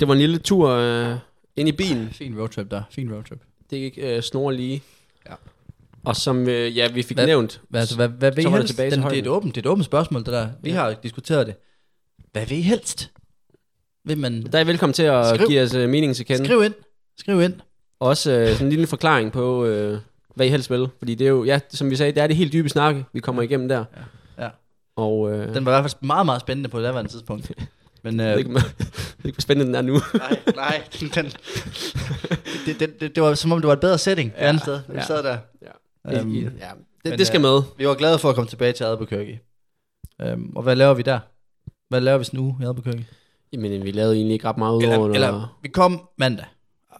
[SPEAKER 5] Det var en lille tur øh, ind i bilen.
[SPEAKER 6] Fin roadtrip der. Fin roadtrip.
[SPEAKER 5] Det gik øh, snor lige.
[SPEAKER 6] Ja.
[SPEAKER 5] Og som øh, ja, vi fik
[SPEAKER 6] Hvad-
[SPEAKER 5] nævnt,
[SPEAKER 6] Hvad, altså, hvad, hvad vil
[SPEAKER 5] Så
[SPEAKER 6] I
[SPEAKER 5] var det
[SPEAKER 6] helst?
[SPEAKER 5] tilbage til
[SPEAKER 6] Den, det, er et åbent, det er et åbent spørgsmål, det der. Vi
[SPEAKER 5] Ja.
[SPEAKER 6] har diskuteret det. Hvad vil I helst? Vil man...
[SPEAKER 5] der er I velkommen til at
[SPEAKER 6] Skriv.
[SPEAKER 5] give os øh, meningen til kende.
[SPEAKER 6] Skriv ind. Skriv ind.
[SPEAKER 5] Også øh, sådan en lille forklaring på, øh, hvad I helst vil. Fordi det er jo, ja, som vi sagde, det er det helt dybe snakke, vi kommer igennem der.
[SPEAKER 6] Ja.
[SPEAKER 5] Og øh,
[SPEAKER 6] Den var i hvert fald meget, meget spændende på det daværende tidspunkt. [LAUGHS] Men, øh,
[SPEAKER 5] ikke, jeg ved ikke, hvor spændende den er nu.
[SPEAKER 6] nej, nej. Den, den, det, det, det, det, var som om, det var et bedre setting ja, et andet sted. Vi
[SPEAKER 5] ja.
[SPEAKER 6] sad der.
[SPEAKER 5] ja.
[SPEAKER 6] Øhm,
[SPEAKER 5] ja, det,
[SPEAKER 6] men,
[SPEAKER 5] det skal
[SPEAKER 6] øh,
[SPEAKER 5] med.
[SPEAKER 6] Vi var glade for at komme tilbage til Albuquerque. Øhm, og hvad laver vi der? Hvad laver vi sådan en uge i Albuquerque?
[SPEAKER 5] Jamen, vi lavede egentlig ikke ret meget ud
[SPEAKER 6] Eller,
[SPEAKER 5] over
[SPEAKER 6] eller vi kom mandag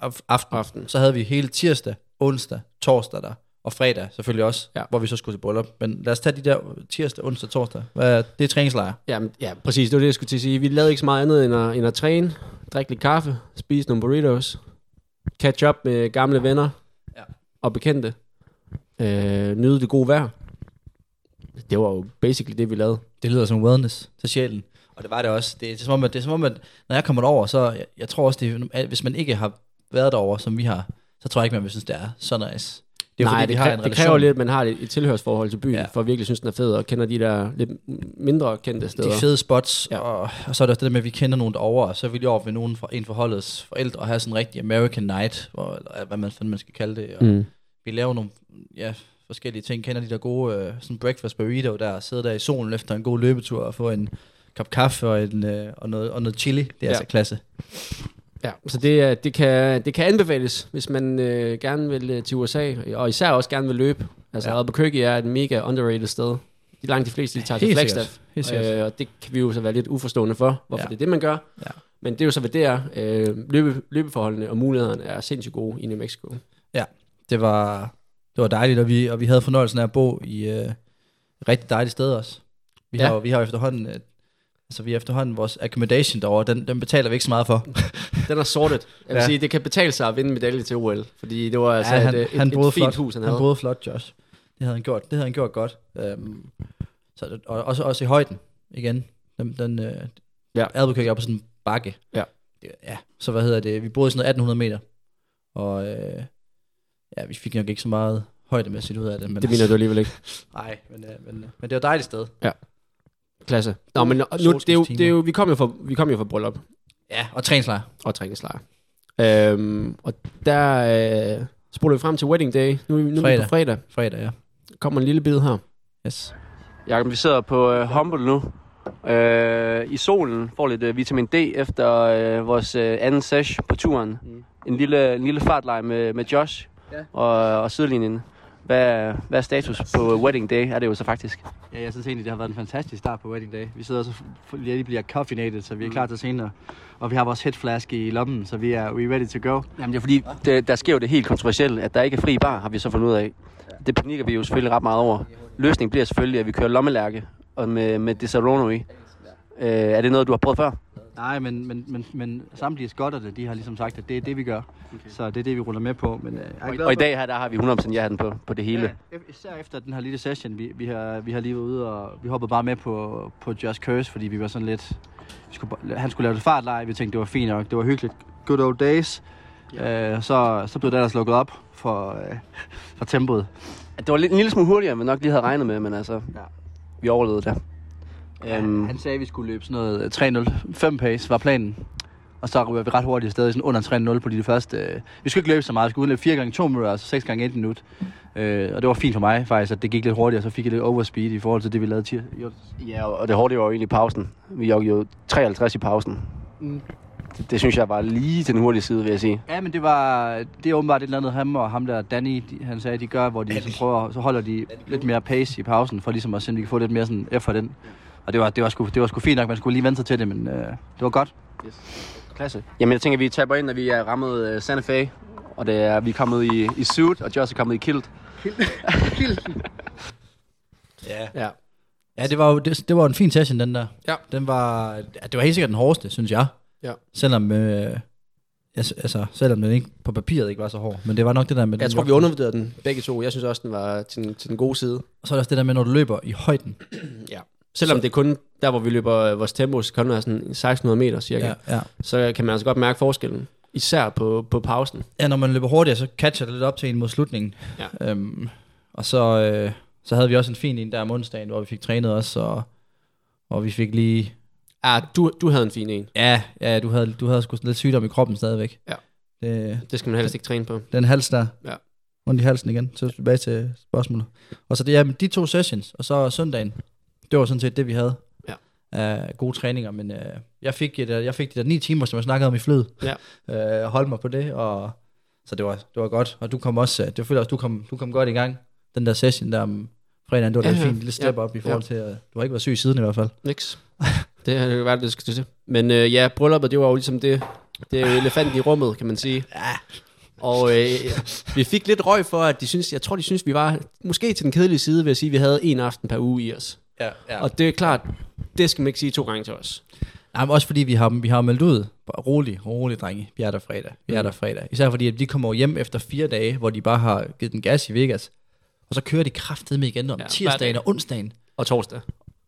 [SPEAKER 6] af- aften.
[SPEAKER 5] aften.
[SPEAKER 6] Så havde vi hele tirsdag, onsdag, torsdag der. Og fredag selvfølgelig også,
[SPEAKER 5] Ja.
[SPEAKER 6] hvor vi så skulle til bryllup. Men lad os tage de der tirsdag, onsdag, torsdag. Hvad, det er træningslejr.
[SPEAKER 5] Ja, ja, præcis. Det var det, jeg skulle til at sige. Vi lavede ikke så meget andet end at, end at træne, drikke lidt kaffe, spise nogle burritos. catch up med gamle venner
[SPEAKER 6] Ja.
[SPEAKER 5] og bekendte. Øh, nyde det gode vejr. Det var jo basically det, vi lavede.
[SPEAKER 6] Det lyder som wellness til sjælen. Og det var det også. Det det er som om, at, det er som om, at når jeg kommer derover, så jeg, jeg tror også, det at hvis man ikke har været derover, som vi har, så tror jeg ikke, man vil synes, det er så nice. Det er
[SPEAKER 5] Nej,
[SPEAKER 6] fordi,
[SPEAKER 5] det,
[SPEAKER 6] vi har en
[SPEAKER 5] det kræver lidt, at man har et, et tilhørsforhold til byen,
[SPEAKER 6] Ja.
[SPEAKER 5] for at virkelig synes, den er fed, og kender de der lidt mindre kendte steder.
[SPEAKER 6] de fede spots, ja. Og, og, så er der også det der med, at vi kender nogen derovre, og så vil jeg over ved nogen fra en forholdets forældre og have sådan en rigtig American night, hvor, eller hvad man, man skal kalde det. Og
[SPEAKER 5] Mm.
[SPEAKER 6] Vi laver nogle ja, forskellige ting. Kender de der gode øh, sådan breakfast burrito der, sidde der i solen efter en god løbetur og få en kop kaffe og, en, øh, og, noget, og noget chili. Det er ja.
[SPEAKER 5] Ja.
[SPEAKER 6] altså klasse.
[SPEAKER 5] Ja, så det, det, kan, det kan anbefales, hvis man øh, gerne vil øh, til USA, og især også gerne vil løbe. Altså
[SPEAKER 6] Ja.
[SPEAKER 5] ja. Albuquerque er et mega underrated sted. De langt de fleste, de tager til
[SPEAKER 6] Helt
[SPEAKER 5] Flagstaff.
[SPEAKER 6] sikkert. Helt.
[SPEAKER 5] Øh, og det kan vi jo så være lidt uforstående for, hvorfor
[SPEAKER 6] Ja.
[SPEAKER 5] ja. det er det, man gør.
[SPEAKER 6] Ja.
[SPEAKER 5] Men det er jo så, hvad det er. Øh, løbe, løbeforholdene og mulighederne er sindssygt gode i New Mexico.
[SPEAKER 6] Det var, det var dejligt, og vi, og vi havde fornøjelsen af at bo i øh, et rigtig dejligt sted også. Vi, ja.
[SPEAKER 5] Ja.
[SPEAKER 6] har, jo- vi har efterhånden, øh, altså vi efterhånden vores accommodation derovre, den, den betaler vi ikke så meget for. [LAUGHS]
[SPEAKER 5] Den er sortet. Jeg vil
[SPEAKER 6] Ja.
[SPEAKER 5] ja. sige, det kan betale sig at vinde medalje til OL, fordi det var altså
[SPEAKER 6] han,
[SPEAKER 5] et, et,
[SPEAKER 6] han
[SPEAKER 5] et, et fint
[SPEAKER 6] flot.
[SPEAKER 5] hus, han
[SPEAKER 6] han
[SPEAKER 5] havde.
[SPEAKER 6] boede flot, Josh. Det havde han gjort, det havde han gjort godt. Øhm, så, og også, også i højden, igen. Den, den, øh,
[SPEAKER 5] Ja.
[SPEAKER 6] Albuquerque er på sådan en bakke.
[SPEAKER 5] Ja.
[SPEAKER 6] Det, ja. Så hvad hedder det? Vi boede sådan noget 1800 meter. Og øh, ja, vi fik nok ikke så meget højdemæssigt ud af det. Men
[SPEAKER 5] Det mener du alligevel ikke. [LAUGHS]
[SPEAKER 6] Nej, men, øh, men, øh, men det var et dejligt sted.
[SPEAKER 5] Klasse. Nå, men nu, det er jo, det er jo, vi kom jo fra, vi kom jo fra bryllup.
[SPEAKER 6] Ja, og træningslejr.
[SPEAKER 5] og træningslejr. Øhm, og der øh, spoler vi frem til wedding day. Nu, er vi- nu er vi
[SPEAKER 6] Fredag.
[SPEAKER 5] på fredag.
[SPEAKER 6] Fredag, ja.
[SPEAKER 5] Kommer en lille bid her.
[SPEAKER 6] Yes.
[SPEAKER 5] Jakob, vi sidder på øh, Humble nu. Øh, I solen. Får lidt øh, vitamin D efter øh, vores øh, anden sesh på turen. Mm. En lille, en lille fartlej med, med Josh
[SPEAKER 10] Ja.
[SPEAKER 5] og, og sidelinjen. Hvad, hvad er status på wedding day? Er det jo så faktisk.
[SPEAKER 10] Ja, jeg synes egentlig, det har været en fantastisk start på wedding day. Vi sidder så lige bliver caffeinated, så vi er klar til senere. Og vi har vores headflaske i lommen, så vi er we ready to go.
[SPEAKER 5] Jamen det er fordi, det, der sker jo det helt kontroversielle, at der ikke er fri bar, har vi så fundet ud af. Det panikker vi jo selvfølgelig ret meget over. Løsningen bliver selvfølgelig, at vi kører lommelærke og med, med Disaronno i. Øh, er det noget, du har prøvet før?
[SPEAKER 10] Nej, men, men, men, men samtlige skotterne, de har ligesom sagt, at det er det, vi gør. Okay. Så det er det, vi ruller med på. Men, øh, jeg glad
[SPEAKER 5] Og i dag her, der har vi 100% ja på, på det hele.
[SPEAKER 10] Ja, især efter den her lille session, vi, vi, har, vi har lige været ude, og vi hoppede bare med på, på Just Curse, fordi vi var sådan lidt... Vi skulle, han skulle lave det fartleje, vi tænkte, det var fint nok, det var hyggeligt. Good old days. Ja. Øh, så, så blev det ellers lukket op for, øh, for tempoet.
[SPEAKER 5] Det var lidt, en lille smule hurtigere, vi nok lige havde regnet med, men altså,
[SPEAKER 10] Ja.
[SPEAKER 5] vi overlevede det.
[SPEAKER 10] Ja,
[SPEAKER 5] Øhm,
[SPEAKER 10] han sagde, at vi skulle løbe sådan noget øh, 3.05 pace, var planen. Og så ryger vi ret hurtigt afsted, sådan under 3.0 på de første... Øh, vi skulle ikke løbe så meget, vi skulle løbe 4 gange 2 minutter, altså 6 gange 1 minut. Øh, og det var fint for mig faktisk, at det gik lidt hurtigere, så fik jeg lidt overspeed i forhold til det, vi lavede til.
[SPEAKER 5] ja, og det hurtige var jo egentlig pausen. Vi joggede jo 53 i pausen.
[SPEAKER 10] Mm.
[SPEAKER 5] Det, det, synes jeg var lige til den hurtige side, vil jeg sige.
[SPEAKER 10] Ja, men det var det er åbenbart et eller andet, ham og ham der, Danny, de, han sagde, de gør, hvor de ligesom prøver, så holder de lidt mere pace i pausen, for ligesom at se, om vi kan få lidt mere sådan effort ind. Og det var, det var, sgu, det var sgu fint nok, man skulle lige vente sig til det, men øh, det var godt.
[SPEAKER 5] Klasse. Jamen, jeg tænker, vi taber ind, når vi er rammet uh, Santa Fe. Og det er, vi er kommet i, i suit, og Josh er kommet i [LAUGHS] kilt.
[SPEAKER 6] Ja.
[SPEAKER 5] Ja.
[SPEAKER 6] Ja, det var jo det, det var en fin session, den der.
[SPEAKER 5] Ja.
[SPEAKER 6] Den var, ja, det var helt sikkert den hårdeste, synes jeg.
[SPEAKER 5] Ja.
[SPEAKER 6] Selvom, øh, altså, selvom den ikke på papiret ikke var så hård. Men det var nok det der med...
[SPEAKER 5] Jeg tror, vi undervurderede den begge to. Jeg synes også, den var til, den- til den gode side.
[SPEAKER 6] Og så er der også det der med, når du løber i højden.
[SPEAKER 5] Ja. Selvom
[SPEAKER 6] Så-
[SPEAKER 5] det er kun der, hvor vi løber øh, vores tempo, så det være sådan 1600 meter cirka.
[SPEAKER 6] Ja, ja.
[SPEAKER 5] Så kan man altså godt mærke forskellen. Især på, på pausen.
[SPEAKER 6] ja, når man løber hurtigere, så catcher det lidt op til en mod slutningen.
[SPEAKER 5] Ja.
[SPEAKER 6] Øhm, og så, øh, så havde vi også en fin en der om onsdagen, hvor vi fik trænet os, og, og vi fik lige...
[SPEAKER 5] Ja, du, du havde en fin en.
[SPEAKER 6] Ja, ja du havde, du havde sgu lidt sygdom i kroppen stadigvæk.
[SPEAKER 5] Ja.
[SPEAKER 6] Det,
[SPEAKER 5] Det skal man helst ikke træne på.
[SPEAKER 6] den hals der.
[SPEAKER 5] Ja.
[SPEAKER 6] Rundt i halsen igen. Så tilbage til spørgsmålet. Og så det, ja, men de to sessions, og så søndagen, det var sådan set det, vi havde.
[SPEAKER 5] Ja.
[SPEAKER 6] Af gode træninger, men øh, jeg, fik et, jeg fik de der ni timer, som jeg snakkede om i flyet.
[SPEAKER 5] Ja. [LAUGHS]
[SPEAKER 6] Øh, holdt mig på det, og så det var, det var godt. Og du kom også, øh, det føler også, du kom, du kom godt i gang. Den der session der om fredagen, det var
[SPEAKER 5] Ja,
[SPEAKER 6] et
[SPEAKER 5] ja.
[SPEAKER 6] fint lille step
[SPEAKER 5] Ja.
[SPEAKER 6] op i forhold til, at du har ikke været syg siden i hvert fald.
[SPEAKER 5] Niks. Det har det været, det skal til. Men øh, ja, brylluppet, det var jo ligesom det, det er jo elefanten i rummet, kan man sige.
[SPEAKER 6] Ja.
[SPEAKER 5] Og øh, vi fik lidt røg for, at de synes, jeg tror, de synes, vi var måske til den kedelige side, ved at sige, at vi havde en aften per uge i os.
[SPEAKER 6] Ja, ja.
[SPEAKER 5] Og det er klart, det skal man ikke sige to gange til os.
[SPEAKER 6] Nej, men også fordi vi har, vi har meldt ud, bare rolig, rolig drenge, vi er der fredag, vi er
[SPEAKER 5] Mm.
[SPEAKER 6] der fredag. Især fordi, at de kommer hjem efter fire dage, hvor de bare har givet den gas i Vegas. Og så kører de kraftet med igen om
[SPEAKER 5] Ja,
[SPEAKER 6] tirsdagen
[SPEAKER 5] dag.
[SPEAKER 6] og onsdagen.
[SPEAKER 5] Og torsdag.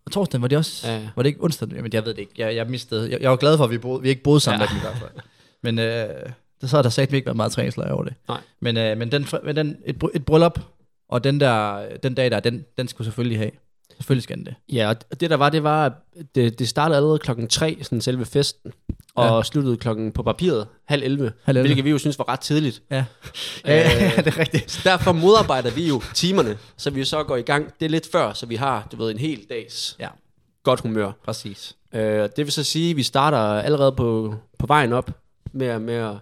[SPEAKER 6] Og torsdagen var det også,
[SPEAKER 5] Ja,
[SPEAKER 6] var det ikke onsdag? Men jeg ved det ikke, jeg, jeg mistede, jeg, jeg var glad for, at vi, boede, vi ikke boede sammen
[SPEAKER 5] Ja.
[SPEAKER 6] ja. med dem i hvert fald. Men øh, det, så har der sagt ikke været meget træningslejr over det.
[SPEAKER 5] Nej.
[SPEAKER 6] Men, øh, men, den, men den, et, et bryllup, og den der, den dag der, den, den skulle selvfølgelig have. Selvfølgelig skal den det.
[SPEAKER 5] Ja, og det der var, det var, at det, det startede allerede klokken 3, sådan selve festen, og
[SPEAKER 6] Ja.
[SPEAKER 5] sluttede klokken på papiret halv 11,
[SPEAKER 6] Halv elleve.
[SPEAKER 5] hvilket vi jo synes var ret tidligt.
[SPEAKER 6] Ja. Ja, [LAUGHS] ja, ja, det er rigtigt.
[SPEAKER 5] Så derfor modarbejder vi jo timerne, så vi så går i gang. Det er lidt før, så vi har, du ved, en hel dags
[SPEAKER 6] Ja.
[SPEAKER 5] godt humør.
[SPEAKER 6] Præcis.
[SPEAKER 5] Øh, det vil så sige, at vi starter allerede på, på vejen op med, at- med, at-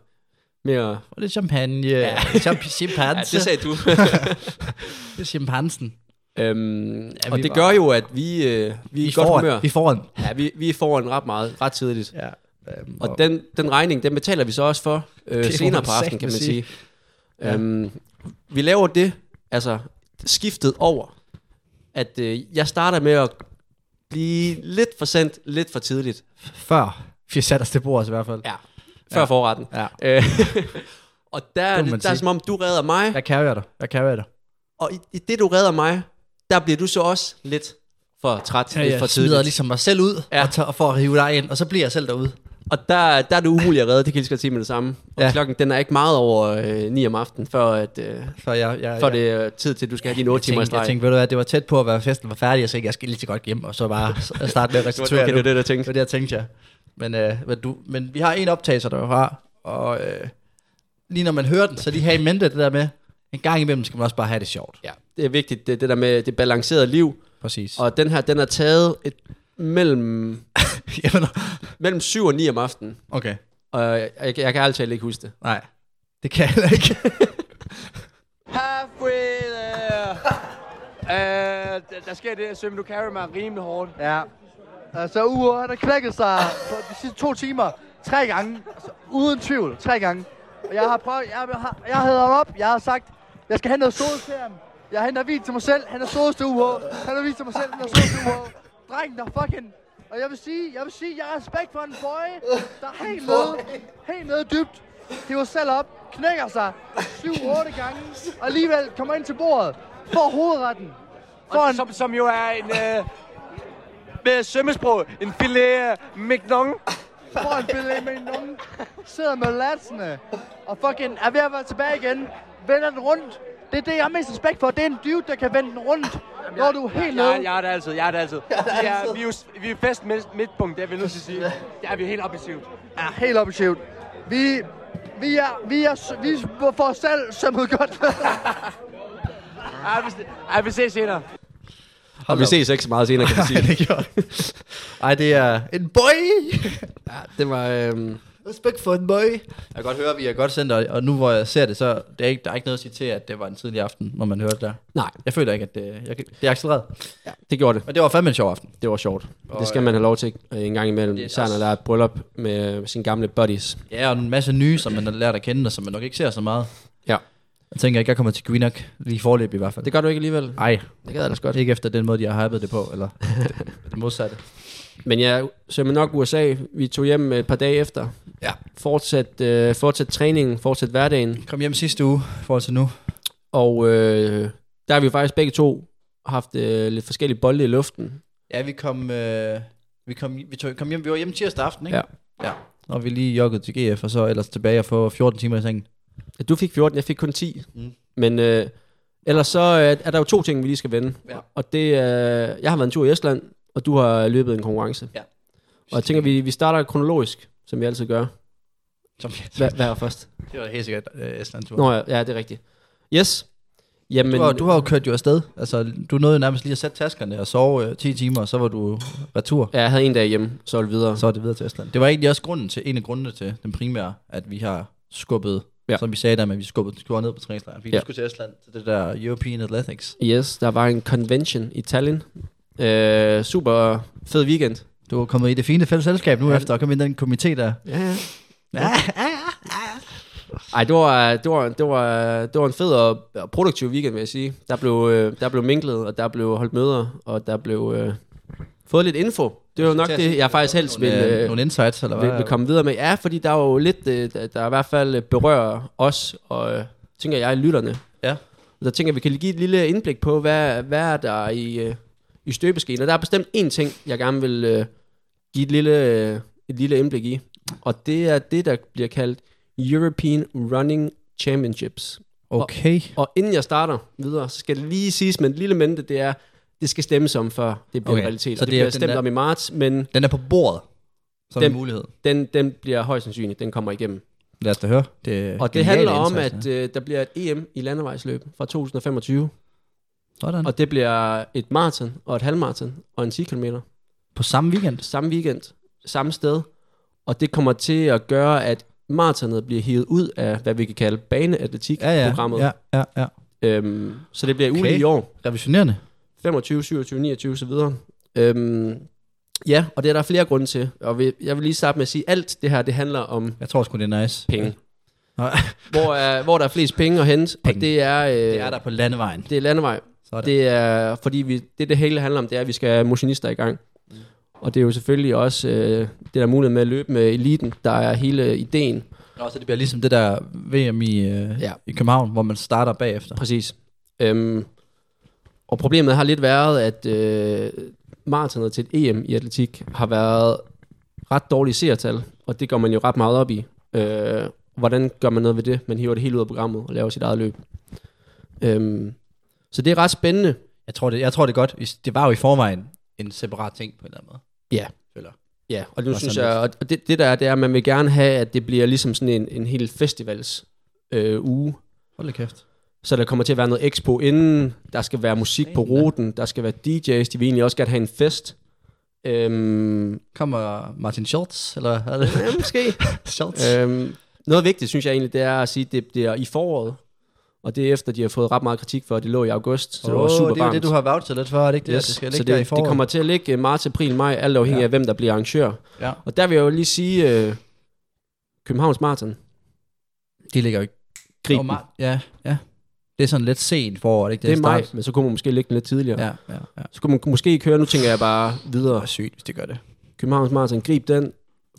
[SPEAKER 5] med at...
[SPEAKER 6] Og lidt champagne. Ja. [LAUGHS] Champ- chimpanse.
[SPEAKER 5] Ja, det sagde du. [LAUGHS]
[SPEAKER 6] det er chimpansen.
[SPEAKER 5] Øhm,
[SPEAKER 6] Ja,
[SPEAKER 5] og det
[SPEAKER 6] var-
[SPEAKER 5] gør jo, at vi, øh, vi er
[SPEAKER 6] Vi er
[SPEAKER 5] godt humør.
[SPEAKER 6] Vi er foran.
[SPEAKER 5] Ja, vi, vi er foran ret meget, ret tidligt.
[SPEAKER 6] Ja. Øhm,
[SPEAKER 5] Og den, den regning, den betaler vi så også for øh, senere på aftenen, kan man sige.
[SPEAKER 6] sige. Ja.
[SPEAKER 5] Øhm, vi laver det, altså skiftet over, at øh, jeg starter med at blive lidt for sent, lidt for tidligt.
[SPEAKER 6] Før vi satte os til bordet i hvert fald.
[SPEAKER 5] Ja. Før
[SPEAKER 6] Ja.
[SPEAKER 5] forretten.
[SPEAKER 6] Ja. [LAUGHS]
[SPEAKER 5] Øh, og der, er
[SPEAKER 6] Det
[SPEAKER 5] der er som om, du redder mig,
[SPEAKER 6] Jeg carrier dig. Jeg carrier dig.
[SPEAKER 5] og i, i det, du redder mig, der bliver du så også lidt for træt,
[SPEAKER 6] Ja,
[SPEAKER 5] lidt
[SPEAKER 6] jeg
[SPEAKER 5] for tidligt.
[SPEAKER 6] ligesom mig selv ud,
[SPEAKER 5] Ja.
[SPEAKER 6] ja. og, tager, for at hive dig ind, og så bliver jeg selv derude.
[SPEAKER 5] Og der, der er det umuligt at redde, det kan jeg lige godt sige med det samme. Og
[SPEAKER 6] Ja.
[SPEAKER 5] klokken, den er ikke meget over øh, 9 om aftenen, før, at, øh,
[SPEAKER 6] For jeg, jeg,
[SPEAKER 5] før
[SPEAKER 6] jeg,
[SPEAKER 5] det er tid til, at du skal have dine 8 timer i
[SPEAKER 6] tænkte, jeg
[SPEAKER 5] streg.
[SPEAKER 6] tænkte, ved du hvad, det var tæt på at være festen var færdig, og så tænkte jeg, jeg skal lige så godt hjem, og så bare [LAUGHS] starte med at
[SPEAKER 5] Det var,
[SPEAKER 6] restituere
[SPEAKER 5] okay, det var det, der
[SPEAKER 6] Det
[SPEAKER 5] tænkte.
[SPEAKER 6] var det, jeg tænkte, ja. Men, øh, men, du, men vi har en optagelser, der har, og øh, lige når man hører den, så lige have i mente det der med, en gang imellem skal man også bare have det sjovt.
[SPEAKER 5] Ja, det er vigtigt, det, det der med det balancerede liv.
[SPEAKER 6] Præcis.
[SPEAKER 5] Og den her, den er taget et, mellem, [LAUGHS]
[SPEAKER 6] Jamen,
[SPEAKER 5] mellem 7 og 9 om aftenen.
[SPEAKER 6] okay.
[SPEAKER 5] Og jeg, jeg, jeg kan altid ikke huske det.
[SPEAKER 6] Nej, det kan jeg ikke. [LAUGHS]
[SPEAKER 11] Halfway there. uh, [LAUGHS] der sker det, at Sømme, du carry mig rimelig hårdt.
[SPEAKER 10] Ja. Altså, Ure, han har knækket sig på de sidste to timer tre gange. Altså, uden tvivl, tre gange. Og jeg har prøvet, jeg, har, jeg havde ham op, jeg har sagt, jeg skal have noget ham. Jeg henter vin til mig selv, han er sodest til UH. Han har vin til mig selv, han er sodest til UH. Drengen, der fucking... Og jeg vil sige, jeg vil sige, jeg har respekt for en boy, der er helt [LAUGHS] nede, helt nede dybt. Hiver selv op, knækker sig 7-8 gange, og alligevel kommer ind til bordet, får hovedretten. Får
[SPEAKER 11] Og
[SPEAKER 10] en,
[SPEAKER 11] som, som jo er en... Uh, med sømmesprog, en filet mignon.
[SPEAKER 10] får en billede med nogen, sidder med latsene, og fucking er ved at være tilbage igen, vender den rundt. Det er det, jeg har mest respekt for. Det er en dude, der kan vende den rundt, når du er helt nede.
[SPEAKER 11] Jeg, jeg er det altid, jeg er det altid. Vi er, vi er, jo, vi er fest midt, midtpunkt, det er vi nødt til at sige. Det er vi helt objektivt.
[SPEAKER 10] er helt objektivt. Vi, vi er, vi er, s- vi får selv sømmet godt.
[SPEAKER 11] Ej, vi, vi ses senere.
[SPEAKER 5] Og vi ses ikke så meget senere, kan man [LAUGHS] sige.
[SPEAKER 6] det gjorde Ej, det er en boy!
[SPEAKER 5] ja, det var... Øhm,
[SPEAKER 6] Respekt for en boy. Jeg kan godt høre, at vi er godt sendt, og- nu hvor jeg ser det, så det er ikke, der er ikke noget at sige til, at det var en tidlig aften, når man hører det der.
[SPEAKER 5] nej,
[SPEAKER 6] Jeg føler ikke, at det, jeg, det er accelereret.
[SPEAKER 5] ja, det gjorde det.
[SPEAKER 6] Men det var fandme en sjov aften.
[SPEAKER 5] Det var sjovt.
[SPEAKER 6] Og,
[SPEAKER 5] det skal man have lov til øh, en gang imellem.
[SPEAKER 6] Det er
[SPEAKER 5] Især når der er et bryllup med sine gamle buddies.
[SPEAKER 6] Ja, og en masse nye, som man har lært at kende, og som man nok ikke ser så meget.
[SPEAKER 5] Ja.
[SPEAKER 6] Jeg tænker ikke, jeg kommer til Greenock lige forløb i hvert fald.
[SPEAKER 5] Det gør du ikke alligevel.
[SPEAKER 6] Ej,
[SPEAKER 5] Det gad jeg ellers godt.
[SPEAKER 6] ikke efter den måde, de har hypet det på, eller [LAUGHS] det modsatte.
[SPEAKER 5] Men ja, så nok USA. Vi tog hjem et par dage efter.
[SPEAKER 6] Ja.
[SPEAKER 5] Fortsat, øh, fortsat træningen, fortsat hverdagen.
[SPEAKER 6] Kom hjem sidste uge, til nu.
[SPEAKER 5] Og øh, der har vi faktisk begge to haft øh, lidt forskellige bolde i luften.
[SPEAKER 6] Ja, vi kom, øh, vi kom, vi tog, kom hjem, vi var hjemme tirsdag aften, ikke?
[SPEAKER 5] Ja.
[SPEAKER 6] Ja. Og vi lige joggede til GF, og så ellers tilbage og få 14 timer i sengen.
[SPEAKER 5] Du fik 14, jeg fik kun 10.
[SPEAKER 6] Mm.
[SPEAKER 5] Men øh, ellers så øh, er der jo to ting, vi lige skal vende.
[SPEAKER 6] Ja.
[SPEAKER 5] Og det er, øh, jeg har været en tur i Estland, og du har løbet en konkurrence.
[SPEAKER 6] Ja.
[SPEAKER 5] Og jeg tænker, vi, vi starter kronologisk, som vi altid gør.
[SPEAKER 6] Som,
[SPEAKER 5] Hvad, hvad er først?
[SPEAKER 6] det var helt sikkert øh, Estland-tur.
[SPEAKER 5] Nå ja, ja, det er rigtigt. Yes. Jamen,
[SPEAKER 6] du, har, du har jo kørt jo afsted. Altså, du nåede nærmest lige at sætte taskerne og sove øh, 10 timer, og så var du retur.
[SPEAKER 5] ja, jeg havde en dag hjemme, så var det videre.
[SPEAKER 6] Så er det videre til Estland. Det var egentlig også grunden til, en af grundene til den primære, at vi har skubbet,
[SPEAKER 5] Ja.
[SPEAKER 6] som vi sagde der, men vi skubbede skruer ned på træningslejren. Vi
[SPEAKER 5] ja.
[SPEAKER 6] skulle til Estland til det der European Athletics.
[SPEAKER 5] Yes, der var en convention i Tallinn. Øh, super fed weekend.
[SPEAKER 6] Du er kommet i det fine fælles selskab nu,
[SPEAKER 5] Ja.
[SPEAKER 6] ja. efter at komme ind i den komité der.
[SPEAKER 5] Ja, ja.
[SPEAKER 6] Ja.
[SPEAKER 5] Ej, det var, det, var, det, var, det var en fed og og produktiv weekend, vil jeg sige. Der blev, øh, der blev minklet, og der blev holdt møder, og der blev øh, fået lidt info det er jo nok det, jeg faktisk helst vil,
[SPEAKER 6] Nogle, øh,
[SPEAKER 5] øh,
[SPEAKER 6] nogle insights, eller hvad?
[SPEAKER 5] vil, vil komme videre med. Ja, fordi der er jo lidt, øh, der, i hvert fald berører os, og øh, tænker jeg, lytterne.
[SPEAKER 6] Ja.
[SPEAKER 5] Der tænker jeg, vi kan give et lille indblik på, hvad, hvad er der i, øh, i støbeskeen. Og der er bestemt én ting, jeg gerne vil øh, give et lille, øh, et lille indblik i. Og det er det, der bliver kaldt European Running Championships.
[SPEAKER 6] Okay.
[SPEAKER 5] Og inden jeg starter videre, så skal det lige siges med en lille mente, det er, det skal stemmes om, før det bliver
[SPEAKER 6] Okay,
[SPEAKER 5] okay. realitet.
[SPEAKER 6] så
[SPEAKER 5] det,
[SPEAKER 6] det er
[SPEAKER 5] bliver stemt
[SPEAKER 6] der-
[SPEAKER 5] om i marts, men
[SPEAKER 6] Den er på bordet, som
[SPEAKER 5] Den-
[SPEAKER 6] en mulighed.
[SPEAKER 5] den, den bliver højst sandsynligt, den kommer igennem.
[SPEAKER 6] Lad os da høre. Det
[SPEAKER 5] Og det handler om, at øh, der bliver et EM i landevejsløb fra 2025.
[SPEAKER 6] Sådan.
[SPEAKER 5] Og det bliver et maraton og et halvmaraton og en 10 km.
[SPEAKER 6] på samme weekend.
[SPEAKER 5] Samme weekend, samme sted. Og det kommer til at gøre, at maratonet bliver hivet ud af, hvad vi kan kalde baneatletik-programmet.
[SPEAKER 6] Ja, ja, ja, ja.
[SPEAKER 5] Øhm, så det bliver
[SPEAKER 6] Okay.
[SPEAKER 5] i år.
[SPEAKER 6] Revisionerende.
[SPEAKER 5] 25, 27, 29 osv. Øhm, ja, og det er der flere grunde til. Og vi, jeg vil lige starte med at sige, at alt det her, det handler om
[SPEAKER 6] Jeg tror sgu, det er nice.
[SPEAKER 5] penge.
[SPEAKER 6] Nå, [LAUGHS]
[SPEAKER 5] Hvor, er, hvor der er flest penge at hente,
[SPEAKER 6] Penge.
[SPEAKER 5] og det er, øh,
[SPEAKER 6] det er der på landevejen.
[SPEAKER 5] det er landevej.
[SPEAKER 6] Sådan.
[SPEAKER 5] Det er, fordi vi, det, det hele handler om, det er, at vi skal have motionister i gang. Og det er jo selvfølgelig også øh, det der mulighed med at løbe med eliten, der er hele ideen.
[SPEAKER 6] Nå, så det bliver ligesom det der VM i, øh,
[SPEAKER 5] Ja.
[SPEAKER 6] i København, hvor man starter bagefter.
[SPEAKER 5] Præcis. Øhm, og problemet har lidt været, at øh, maratonet til et EM i atletik har været ret dårlige seertal, og det går man jo ret meget op i. Øh, hvordan gør man noget ved det? Man hiver det helt ud af programmet og laver sit eget løb. Øhm, så det er ret spændende.
[SPEAKER 6] Jeg tror, det, jeg tror det er godt. Det var jo i forvejen en separat ting på en eller anden måde.
[SPEAKER 5] Ja.
[SPEAKER 6] Føler.
[SPEAKER 5] Ja, og nu
[SPEAKER 6] Og
[SPEAKER 5] synes jeg, og det, det der er, det er, at man vil gerne have, at det bliver ligesom sådan en, en hel festivals øh, uge.
[SPEAKER 6] Hold da kæft.
[SPEAKER 5] Så der kommer til at være noget expo inden, der skal være musik på ruten, der skal være DJ's, de vil egentlig også gerne have en fest. Øhm,
[SPEAKER 6] Kommer Martin Schultz, eller er det?
[SPEAKER 5] ja, måske. [LAUGHS]
[SPEAKER 6] Schultz.
[SPEAKER 5] øhm, noget vigtigt, synes jeg egentlig, det er at sige, at det bliver i foråret. Og det er efter, de har fået ret meget kritik for, at det lå i august, så det var super
[SPEAKER 6] det er
[SPEAKER 5] varmt.
[SPEAKER 6] det, du har vouchet lidt for, er det ikke det?
[SPEAKER 5] Yes,
[SPEAKER 6] det skal
[SPEAKER 5] så
[SPEAKER 6] ligge der i
[SPEAKER 5] det, det
[SPEAKER 6] foråret?
[SPEAKER 5] kommer til at ligge marts, april, maj, alt afhængig
[SPEAKER 6] Ja.
[SPEAKER 5] af, hvem der bliver arrangør.
[SPEAKER 6] Ja.
[SPEAKER 5] Og der vil jeg jo lige sige, øh, Københavns Marathon,
[SPEAKER 6] De ligger jo ikke.
[SPEAKER 5] grib
[SPEAKER 6] Nå,
[SPEAKER 5] den.
[SPEAKER 6] ma- Ja, ja. Det er sådan lidt sent forår, ikke?
[SPEAKER 5] Det er maj, men så kunne man måske lægge den lidt tidligere.
[SPEAKER 6] Ja, ja, ja.
[SPEAKER 5] Så kunne man måske køre, nu tænker jeg bare
[SPEAKER 6] Det
[SPEAKER 5] videre.
[SPEAKER 6] er sygt, hvis det gør det.
[SPEAKER 5] Københavns Marathon, grib den,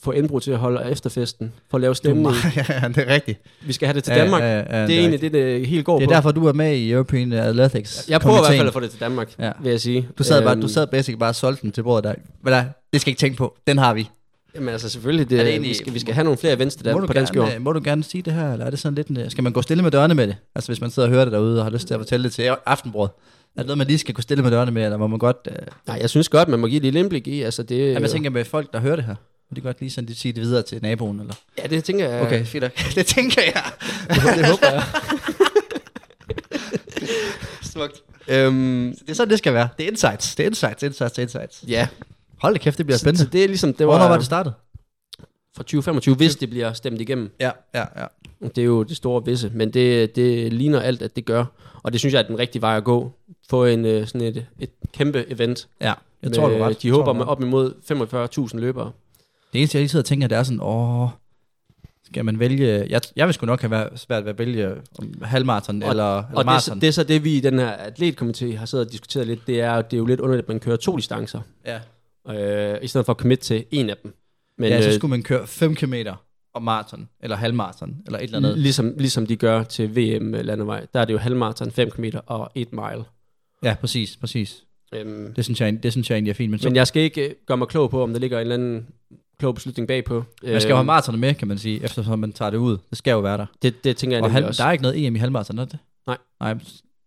[SPEAKER 5] få Indbro til at holde efterfesten, for at lave stemning. [LAUGHS]
[SPEAKER 6] ja, det er rigtigt.
[SPEAKER 5] Vi skal have det til Danmark.
[SPEAKER 6] Ja, ja, ja,
[SPEAKER 5] det er egentlig det, det helt går
[SPEAKER 6] Det er
[SPEAKER 5] på.
[SPEAKER 6] derfor, du er med i European Athletics.
[SPEAKER 5] jeg prøver i hvert fald at få det til Danmark,
[SPEAKER 6] Ja.
[SPEAKER 5] vil jeg sige.
[SPEAKER 6] Du sad, bare,
[SPEAKER 5] Øhm,
[SPEAKER 6] du sad basically bare og solgte den til bordet der. Men der, det skal ikke tænke på. Den har vi.
[SPEAKER 5] Jamen altså selvfølgelig, det,
[SPEAKER 6] Er det
[SPEAKER 5] det
[SPEAKER 6] egentlig-
[SPEAKER 5] vi, skal, vi skal have nogle flere events
[SPEAKER 6] du
[SPEAKER 5] på dansk jord.
[SPEAKER 6] øh, må du gerne sige det her, eller er det sådan lidt... en- Skal man gå stille med dørene med det? Altså hvis man sidder og hører det derude og har lyst til at fortælle det til aftenbrød. Er det noget, man lige skal gå stille med dørene med, eller må man godt... Øh...
[SPEAKER 5] Nej, jeg synes godt, man må give et lille indblik i. Altså det,
[SPEAKER 6] Jamen, jeg tænker med folk, der hører det her. Må de godt lige sådan, de sige det videre til naboen, eller?
[SPEAKER 5] ja, det tænker jeg.
[SPEAKER 6] Okay, fint. [LAUGHS] Det tænker jeg.
[SPEAKER 5] det håber jeg. [LAUGHS]
[SPEAKER 6] Smukt.
[SPEAKER 5] øhm,
[SPEAKER 6] Det er sådan, det skal være. Det er insights. Det er insights, insights, insights.
[SPEAKER 5] ja,
[SPEAKER 6] Hold da kæft, det bliver
[SPEAKER 5] så, så
[SPEAKER 6] spændende.
[SPEAKER 5] det er ligesom, det var,
[SPEAKER 6] Hvornår var det startet?
[SPEAKER 5] fra 2025, hvis det bliver stemt igennem.
[SPEAKER 6] Ja, ja, ja.
[SPEAKER 5] Det er jo det store visse, men det, det ligner alt, at det gør. Og det synes jeg er den rigtige vej at gå. Få en, øh, sådan et, et kæmpe event.
[SPEAKER 6] Ja, jeg tror, du ret.
[SPEAKER 5] De
[SPEAKER 6] Jeg tror,
[SPEAKER 5] håber
[SPEAKER 6] er
[SPEAKER 5] med op imod 45.000 løbere.
[SPEAKER 6] Det eneste, jeg lige sidder og tænker, det er sådan, åh, skal man vælge... Jeg, jeg vil sgu nok have været svært ved at vælge om halvmarathon eller, eller
[SPEAKER 5] Og det, er så-
[SPEAKER 6] maraton.
[SPEAKER 5] det er så det, vi i den her atletkomité har siddet og diskuteret lidt, det er, det er jo lidt underligt, at man kører to distancer,
[SPEAKER 6] ja.
[SPEAKER 5] øh, i stedet for at commit til en af dem. Men
[SPEAKER 6] ja, så
[SPEAKER 5] øh,
[SPEAKER 6] skulle man køre 5 km om maraton, eller halvmaraton, eller et eller andet.
[SPEAKER 5] ligesom, ligesom de gør til VM landevej, der er det jo halvmarathon, 5 km og 1 mile.
[SPEAKER 6] Ja, præcis, præcis.
[SPEAKER 5] Øhm,
[SPEAKER 6] Det synes jeg, det synes jeg egentlig er fint. Men, så,
[SPEAKER 5] men jeg skal ikke øh, gøre mig klog på, om der ligger en eller anden klog beslutning bagpå.
[SPEAKER 6] man skal jo have
[SPEAKER 5] Øhm,
[SPEAKER 6] maraton med, kan man sige, eftersom man tager det ud. Det skal jo være der.
[SPEAKER 5] det, det tænker jeg
[SPEAKER 6] Og halv,
[SPEAKER 5] også.
[SPEAKER 6] der er ikke noget EM i halvmaraton, er det?
[SPEAKER 5] Nej.
[SPEAKER 6] Nej,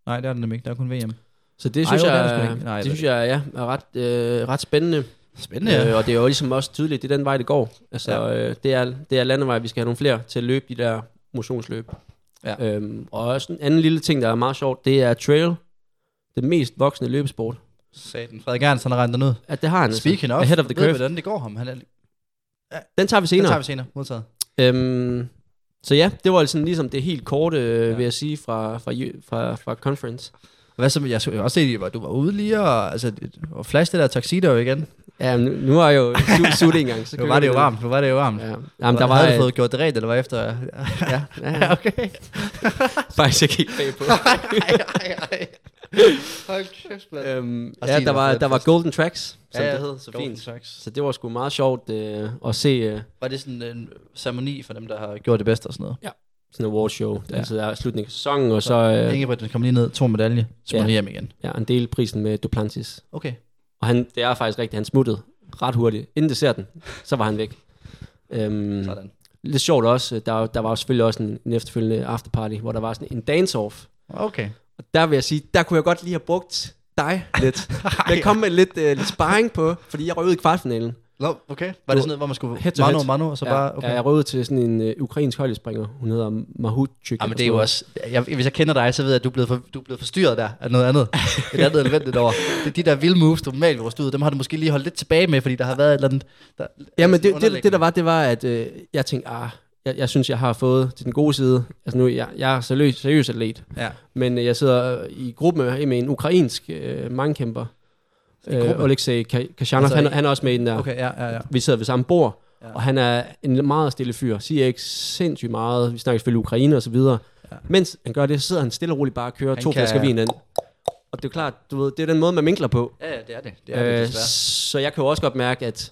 [SPEAKER 6] nej, det er det nemlig ikke. Der er kun VM.
[SPEAKER 5] Så det
[SPEAKER 6] Ej,
[SPEAKER 5] synes
[SPEAKER 6] jo, det er
[SPEAKER 5] jeg,
[SPEAKER 6] det. Nej,
[SPEAKER 5] det
[SPEAKER 6] det
[SPEAKER 5] synes jeg ja, er ret, øh, ret spændende.
[SPEAKER 6] Spændende, ja.
[SPEAKER 5] Øh, og det er jo ligesom også tydeligt, det er den vej, det går. Altså, ja. øh, det, er, det er landevej, vi skal have nogle flere til at løbe de der motionsløb.
[SPEAKER 6] Ja.
[SPEAKER 5] Øhm, og også en anden lille ting, der er meget sjovt, det er trail. Den mest voksne løbesport.
[SPEAKER 6] Satan. Frederik Ernst, han har regnet ud.
[SPEAKER 5] At det har han.
[SPEAKER 6] Speaking
[SPEAKER 5] altså.
[SPEAKER 6] of,
[SPEAKER 5] Ahead of the
[SPEAKER 6] ved
[SPEAKER 5] curve.
[SPEAKER 6] hvordan det går ham? Han er,
[SPEAKER 5] Den tager vi
[SPEAKER 6] den
[SPEAKER 5] senere.
[SPEAKER 6] tager vi senere. Modtaget.
[SPEAKER 5] Øhm, så ja, det var sådan ligesom det helt korte, øh,
[SPEAKER 6] Ja.
[SPEAKER 5] vil jeg sige, fra, fra, fra, fra conference.
[SPEAKER 6] Hvad så, jeg skulle også se, at du var ude lige og, altså, og flash det der tuxedo igen.
[SPEAKER 5] Ja, nu, nu er jeg jo [LAUGHS] en gang. Så
[SPEAKER 6] Nu var det jo
[SPEAKER 5] den.
[SPEAKER 6] varmt, nu var det jo varmt.
[SPEAKER 5] Ja.
[SPEAKER 6] Jamen,
[SPEAKER 5] der var
[SPEAKER 6] havde du fået gjort det rent, eller var efter?
[SPEAKER 5] ja, ja, ja. [LAUGHS]
[SPEAKER 6] okay.
[SPEAKER 5] faktisk ikke helt bagpå. [LAUGHS]
[SPEAKER 6] Hold kæft, mand.
[SPEAKER 5] øhm, ja, der
[SPEAKER 6] var
[SPEAKER 5] der var. Golden Tracks. som
[SPEAKER 6] Ja, ja.
[SPEAKER 5] det hed, så
[SPEAKER 6] Golden
[SPEAKER 5] fint.
[SPEAKER 6] Socks.
[SPEAKER 5] Så det var sgu meget sjovt øh, at se øh,
[SPEAKER 6] Var det sådan en ceremoni for dem, der har gjort det bedste og sådan noget?
[SPEAKER 5] sådan en awardshow. Det
[SPEAKER 6] Ja.
[SPEAKER 5] ja. altid er slutningen af sæsonen, og så øh,
[SPEAKER 6] Ingebrigt, den kom lige ned, to medalje, smutter
[SPEAKER 5] Ja.
[SPEAKER 6] hjem igen.
[SPEAKER 5] ja, en del prisen med Duplantis.
[SPEAKER 6] Okay.
[SPEAKER 5] Og han, det er faktisk rigtigt, han smuttede ret hurtigt. Inden desserten, så var han væk. Øhm,
[SPEAKER 6] Sådan.
[SPEAKER 5] lidt sjovt også, der, der var selvfølgelig også en, en efterfølgende afterparty, hvor der var sådan en dance-off.
[SPEAKER 6] Okay.
[SPEAKER 5] Og der vil jeg sige, der kunne jeg godt lige have brugt dig [LAUGHS] lidt. Jeg kom med lidt, øh, lidt sparring på, fordi jeg røg ud i kvartfinalen.
[SPEAKER 6] Nå, okay. Var det sådan noget, hvor man skulle
[SPEAKER 5] Head
[SPEAKER 6] mano
[SPEAKER 5] head.
[SPEAKER 6] mano, og så
[SPEAKER 5] ja,
[SPEAKER 6] bare, okay.
[SPEAKER 5] ja, jeg røg ud til sådan en øh, ukrainsk højdespringer. Hun hedder Mahutchik.
[SPEAKER 6] Ja, men det er jo også, jeg, hvis jeg kender dig, så ved jeg, at du er blevet, for, du er blevet forstyrret der af noget andet. Et andet element lidt over. Det er de der vilde moves, du normalt vil ud, dem har du måske lige holdt lidt tilbage med, fordi der har været et eller andet... Der,
[SPEAKER 5] Ja, men det, det, det, der var, det var, at øh, jeg tænkte, ah, jeg, jeg synes, jeg har fået til den gode side. Altså nu, jeg, jeg er seriøs, seriøs atlet.
[SPEAKER 6] Ja.
[SPEAKER 5] Men øh, jeg sidder i gruppe med, med en ukrainsk øh, mangkæmper. Øh, Alexej Ka- Kashanov,
[SPEAKER 6] Altså,
[SPEAKER 5] han, han er også med i den der.
[SPEAKER 6] Okay, ja, ja, ja.
[SPEAKER 5] Vi sidder ved samme bord,
[SPEAKER 6] Ja.
[SPEAKER 5] og han er en meget stille fyr. Siger ikke sindssygt meget. Vi snakker selvfølgelig Ukraine og så videre.
[SPEAKER 6] Ja.
[SPEAKER 5] Mens han gør det, så sidder han stille og roligt bare og kører
[SPEAKER 6] Han
[SPEAKER 5] to
[SPEAKER 6] kan-
[SPEAKER 5] flasker vin ind. Og det er klart, du ved, det er den måde, man minkler på.
[SPEAKER 6] Ja, ja, det er det. Det er det,
[SPEAKER 5] Øh, så jeg kan jo også godt mærke, at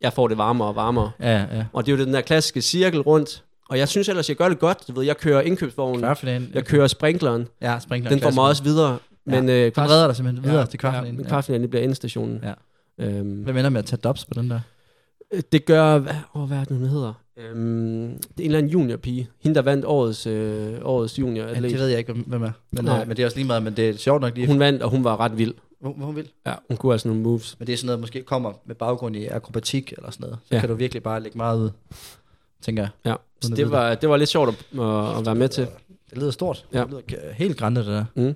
[SPEAKER 5] jeg får det varmere og varmere.
[SPEAKER 6] Ja, ja.
[SPEAKER 5] Og det er jo den der klassiske cirkel rundt. Og jeg synes ellers, jeg gør det godt. Du ved, jeg kører indkøbsvognen,
[SPEAKER 6] Kvartfinalen.
[SPEAKER 5] jeg kører sprinkleren.
[SPEAKER 6] Ja, sprinkler.
[SPEAKER 5] Den får mig også videre. Men øh,
[SPEAKER 6] Den redder dig simpelthen videre til
[SPEAKER 5] Ja,
[SPEAKER 6] kvartfinalen.
[SPEAKER 5] men
[SPEAKER 6] Ja.
[SPEAKER 5] kvartfinalen, det bliver endestationen.
[SPEAKER 6] Ja.
[SPEAKER 5] Øhm,
[SPEAKER 6] Hvem ender med at tage dobs på den der?
[SPEAKER 5] det gør, hvad, åh, hvad er det, hun hedder? Øhm, det er en eller anden juniorpige. Hende, der vandt årets, øh, årets junior
[SPEAKER 6] Ja, det ved jeg ikke, hvem- er. Men, øh, men det er også lige meget, men det er sjovt nok lige.
[SPEAKER 5] Hun vandt, og hun var ret vild.
[SPEAKER 6] Hvor hun vil.
[SPEAKER 5] Ja, hun kunne altså nogle moves.
[SPEAKER 6] Men det er sådan noget, måske kommer med baggrund i akrobatik eller sådan noget. Så
[SPEAKER 5] Ja.
[SPEAKER 6] kan du virkelig bare lægge meget ud, tænker jeg.
[SPEAKER 5] Ja, så det var, det var lidt sjovt at, at, at være med til.
[SPEAKER 6] Det lyder stort.
[SPEAKER 5] Ja.
[SPEAKER 6] Det lyder helt grænne, det der.
[SPEAKER 5] Mm.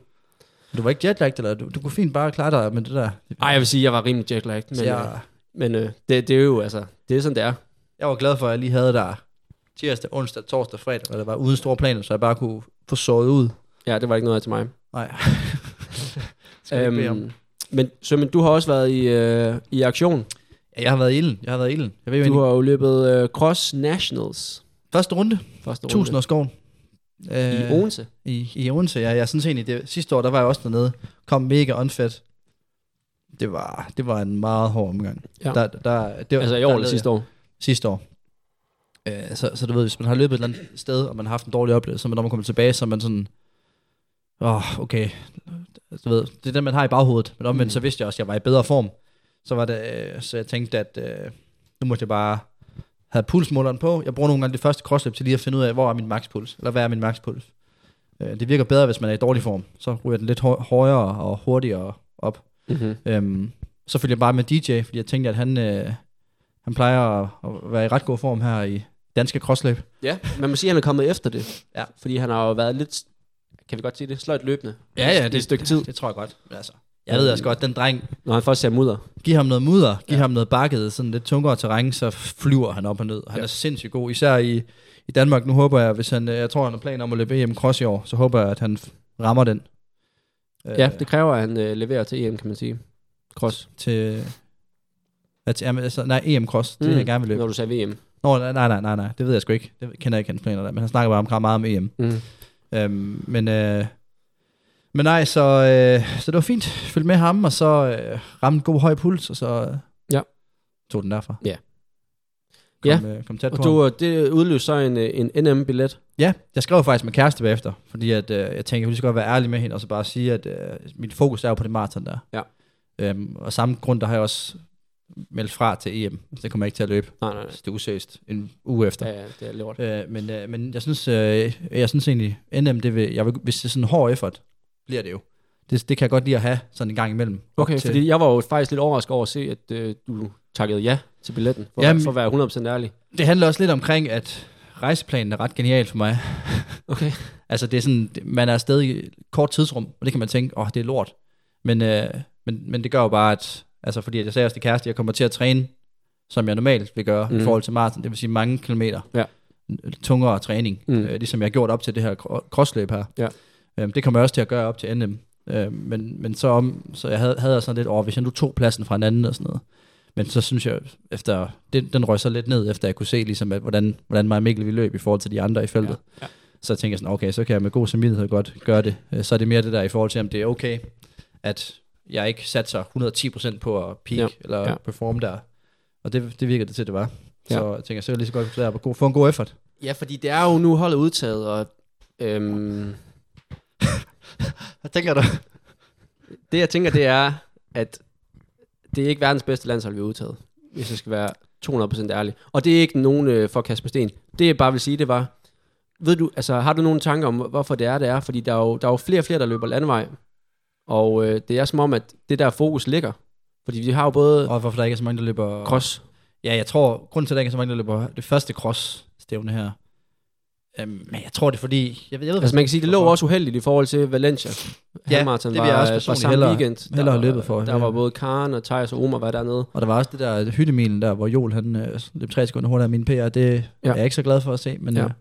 [SPEAKER 6] Du var ikke jetlagt, eller du, du kunne fint bare klare dig med det der.
[SPEAKER 5] Ej, jeg vil sige, jeg var rimelig jetlagt. Men,
[SPEAKER 6] Så
[SPEAKER 5] jeg,
[SPEAKER 6] jeg,
[SPEAKER 5] men øh, det, det er jo altså, det er sådan, det er.
[SPEAKER 6] jeg var glad for, at jeg lige havde der tirsdag, onsdag, torsdag, fredag, hvor det var uden store planer, så jeg bare kunne få sovet ud.
[SPEAKER 5] Ja, det var ikke noget af til mig.
[SPEAKER 6] Nej. Skal bede om.
[SPEAKER 5] Øhm, men Sømmen, du har også været i, øh, i aktion.
[SPEAKER 6] Ja, jeg har været i ilden. Jeg har været i ilden. Jeg ved
[SPEAKER 5] Du har jo løbet øh, Cross Nationals.
[SPEAKER 6] første runde,
[SPEAKER 5] Første runde.
[SPEAKER 6] 1000 års skoven. Øh,
[SPEAKER 5] I Odense.
[SPEAKER 6] I, i Odense, ja. Jeg synes egentlig, det, sidste år, der var jeg også dernede. Kom mega unfit. Det var, det var en meget hård omgang.
[SPEAKER 5] Ja.
[SPEAKER 6] Der, der, det var,
[SPEAKER 5] Altså i år eller sidste år.
[SPEAKER 6] Sidste år. Øh, så, så du ved, hvis man har løbet et eller andet sted, og man har haft en dårlig oplevelse, så når man kommer tilbage, så er man sådan, åh, oh, okay. Du ved, det er det, man har i baghovedet. Men omvendt,
[SPEAKER 5] Mm.
[SPEAKER 6] så vidste jeg også, at jeg var i bedre form. Så var det, øh, så jeg tænkte, at øh, nu måtte jeg bare have pulsmåleren på. Jeg bruger nogle gange det første crossløb til lige at finde ud af, hvor er min makspuls, eller hvad er min makspuls. Øh, det virker bedre, hvis man er i dårlig form. Så ryger den lidt hø- højere og hurtigere op.
[SPEAKER 5] Mm-hmm.
[SPEAKER 6] Øhm, så følger jeg bare med DJ, fordi jeg tænkte, at han, øh, han plejer at, at være i ret god form her i danske crossløb.
[SPEAKER 5] Ja, man må sige, at han er kommet efter det.
[SPEAKER 6] Ja.
[SPEAKER 5] Fordi han har jo været lidt, kan vi godt sige det, sløjt løbende.
[SPEAKER 6] Ja, ja,
[SPEAKER 5] det er et stykke tid.
[SPEAKER 6] Det tror jeg godt. Men Altså, jeg ved også godt, den dreng,
[SPEAKER 5] Når han først ser mudder.
[SPEAKER 6] giv ham noget mudder, giv
[SPEAKER 5] Ja.
[SPEAKER 6] ja. ham noget bakket, sådan lidt tungere terræn, så flyver han op og ned. Han
[SPEAKER 5] Ja.
[SPEAKER 6] er sindssygt god, især i, i Danmark. Nu håber jeg, hvis han, øh, jeg tror, han har planer om at løbe EM Cross i år, så håber jeg, at han rammer den.
[SPEAKER 5] Ja, det kræver, at han øh, leverer til EM, kan man sige. Cross.
[SPEAKER 6] Til, hvad til, altså, nej, EM Cross, det mm. jeg gerne vil løbe.
[SPEAKER 5] Når du sagde VM.
[SPEAKER 6] Nå, nej, nej, nej, nej, det ved jeg sgu ikke. Det kender jeg ikke hans planer der, men han snakker bare om meget om EM.
[SPEAKER 5] Mm.
[SPEAKER 6] Øhm, men, øh, men nej, så, øh, så det var fint. Følg med ham, og så øh, ramme en god høj puls, og så øh,
[SPEAKER 5] Ja.
[SPEAKER 6] tog den derfra.
[SPEAKER 5] Ja.
[SPEAKER 6] Kom, øh, kom tæt
[SPEAKER 5] Og
[SPEAKER 6] på
[SPEAKER 5] du,
[SPEAKER 6] ham.
[SPEAKER 5] øh, det udløste så en, øh, en NM-billet.
[SPEAKER 6] Ja, jeg skrev faktisk med kæreste bagefter, fordi at, øh, jeg tænkte, jeg ville så godt være ærlig med hende, og så bare sige, at øh, mit fokus er jo på det maraton der.
[SPEAKER 5] Ja.
[SPEAKER 6] Øhm, og samme grund, der har jeg også meldt fra til EM. Så det kommer ikke til at løbe.
[SPEAKER 5] Nej, nej, nej.
[SPEAKER 6] Så det er useriøst en uge efter.
[SPEAKER 5] Ja, ja, det er lort.
[SPEAKER 6] Øh, men, øh, men jeg synes, øh, jeg synes egentlig, NM, det vil, jeg vil, hvis det er sådan en hård effort, bliver det jo. Det, det kan jeg godt lide at have sådan en gang imellem.
[SPEAKER 5] Okay,
[SPEAKER 6] til,
[SPEAKER 5] fordi jeg var jo faktisk lidt overrasket over at se, at øh, du takkede ja til billetten, for,
[SPEAKER 6] Jamen-
[SPEAKER 5] for at være 100% ærlig.
[SPEAKER 6] Det handler også lidt omkring, at rejseplanen er ret genial for mig. [LAUGHS]
[SPEAKER 5] Okay.
[SPEAKER 6] altså det er sådan, man er afsted i et kort tidsrum, og det kan man tænke, åh, oh, det er lort. Men, øh, men, men det gør jo bare, at, altså fordi jeg sagde også til kæreste, jeg kommer til at træne, som jeg normalt vil gøre mm. I forhold til maraton, det vil sige mange kilometer.
[SPEAKER 5] Ja.
[SPEAKER 6] Tungere træning,
[SPEAKER 5] Mm.
[SPEAKER 6] øh, ligesom jeg har gjort op til det her crossløb her.
[SPEAKER 5] Ja.
[SPEAKER 6] Øhm, det kommer jeg også til at gøre op til NM. Øh, men, men så, om, så jeg havde, havde jeg sådan lidt over, hvis jeg nu tog pladsen fra en anden og sådan noget. Men så synes jeg, efter, den, den røg så lidt ned, efter jeg kunne se, ligesom, at, hvordan, hvordan mig og Mikkel vi løb i forhold til de andre i feltet.
[SPEAKER 5] Ja.
[SPEAKER 6] Så tænkte jeg sådan, okay, så kan jeg med god samvittighed godt gøre det. Øh, Så er det mere det der i forhold til, om det er okay, at jeg ikke satser 110% på at peak
[SPEAKER 5] Ja,
[SPEAKER 6] eller
[SPEAKER 5] ja.
[SPEAKER 6] performe der. Og det, det virker det til, det var.
[SPEAKER 5] Ja.
[SPEAKER 6] Så jeg tænker, så er det lige så godt der på få en god effort.
[SPEAKER 5] Ja, fordi det er jo nu holdet udtaget, og øhm, [LAUGHS]
[SPEAKER 6] Hvad tænker du?
[SPEAKER 5] det jeg tænker, det er, at det er ikke verdens bedste landshold, vi har udtaget, hvis jeg skal være 200% ærlig. Og det er ikke nogen øh, for at kaste med sten. Det jeg bare vil sige, det var, ved du, altså har du nogle tanker om, hvorfor det er, det er? Fordi der er jo, der er jo flere og flere, der løber landvej, og øh, det er som om, at det der fokus ligger. Fordi vi har jo både
[SPEAKER 6] Og hvorfor der ikke er så mange, der løber...
[SPEAKER 5] cross,
[SPEAKER 6] Ja, jeg tror, grunden til, at der ikke er så mange, der løber det første cross-stævne her, øhm, men jeg tror, det er fordi... Jeg ved, jeg ved
[SPEAKER 5] altså man kan sige, det lå også uheldigt i forhold til Valencia.
[SPEAKER 6] Ja, det vil jeg
[SPEAKER 5] var,
[SPEAKER 6] også
[SPEAKER 5] var
[SPEAKER 6] personligt
[SPEAKER 5] samme
[SPEAKER 6] hellere-
[SPEAKER 5] weekend.
[SPEAKER 6] hellere
[SPEAKER 5] Der var-
[SPEAKER 6] løbet for.
[SPEAKER 5] Der var både Karen og Thijs og Omar var dernede.
[SPEAKER 6] Og der var også det der hyttemilen der, hvor Joel han øh, løb tre sekunder hurtigere end min PR. Det
[SPEAKER 5] Ja.
[SPEAKER 6] er jeg ikke så glad for at se, men
[SPEAKER 5] Ja.
[SPEAKER 6] ja. øh,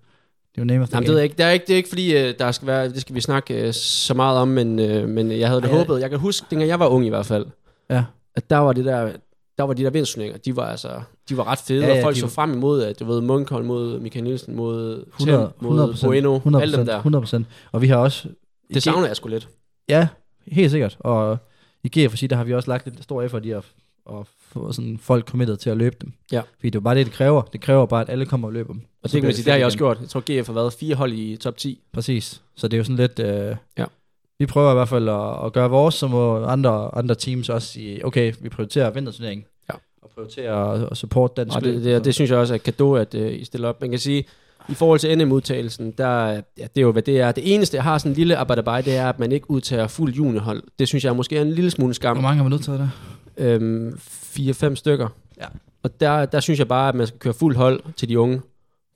[SPEAKER 6] det er jo name of the
[SPEAKER 5] Jamen, det, ved jeg ikke. Det, er ikke, det er ikke fordi, øh, der skal være, det skal vi snakke øh, så meget om, men, øh, men jeg havde det
[SPEAKER 6] Ej,
[SPEAKER 5] håbet. Jeg kan huske, dengang jeg var ung i hvert fald,
[SPEAKER 6] Ja.
[SPEAKER 5] at der var det der, der var de der vindsturneringer, de var altså, de var ret fede,
[SPEAKER 6] Ja,
[SPEAKER 5] ja, og folk så
[SPEAKER 6] var-
[SPEAKER 5] frem imod, at du ved, Munkholm mod Michael Nielsen, mod
[SPEAKER 6] 100,
[SPEAKER 5] Tim, mod Bueno,
[SPEAKER 6] 100
[SPEAKER 5] alle dem der.
[SPEAKER 6] 100 Og vi har også...
[SPEAKER 5] Det savner jeg sgu lidt.
[SPEAKER 6] Ja, helt sikkert. Og i GFC, der har vi også lagt et stor effort i at, at få sådan folk committed til at løbe dem.
[SPEAKER 5] Ja.
[SPEAKER 6] Fordi det er jo bare det, det kræver. Det kræver bare, at alle kommer og løber dem.
[SPEAKER 5] Og det sige, det har jeg også gjort. Jeg tror, GF har været fire hold i top 10.
[SPEAKER 6] Præcis. Så det er jo sådan lidt... Øh,
[SPEAKER 5] Ja.
[SPEAKER 6] Vi prøver i hvert fald at, at gøre vores, så må andre, andre teams også sige, okay, vi prioriterer vinterturneringen.
[SPEAKER 5] Ja.
[SPEAKER 6] Og prioriterer at, at support dansk
[SPEAKER 5] Og det,
[SPEAKER 6] løb.
[SPEAKER 5] det, det synes jeg også er et kado, at uh, I stiller op. Man kan sige, i forhold til NM-udtagelsen, der, ja, det er jo, hvad det er. Det eneste, jeg har sådan en lille abadabaj, det er, at man ikke udtager fuld juniorhold. Det synes jeg måske er en lille smule skam.
[SPEAKER 6] Hvor mange har man udtaget der?
[SPEAKER 5] Øhm, Fire-fem stykker.
[SPEAKER 6] Ja.
[SPEAKER 5] Og der, der synes jeg bare, at man skal køre fuld hold til de unge,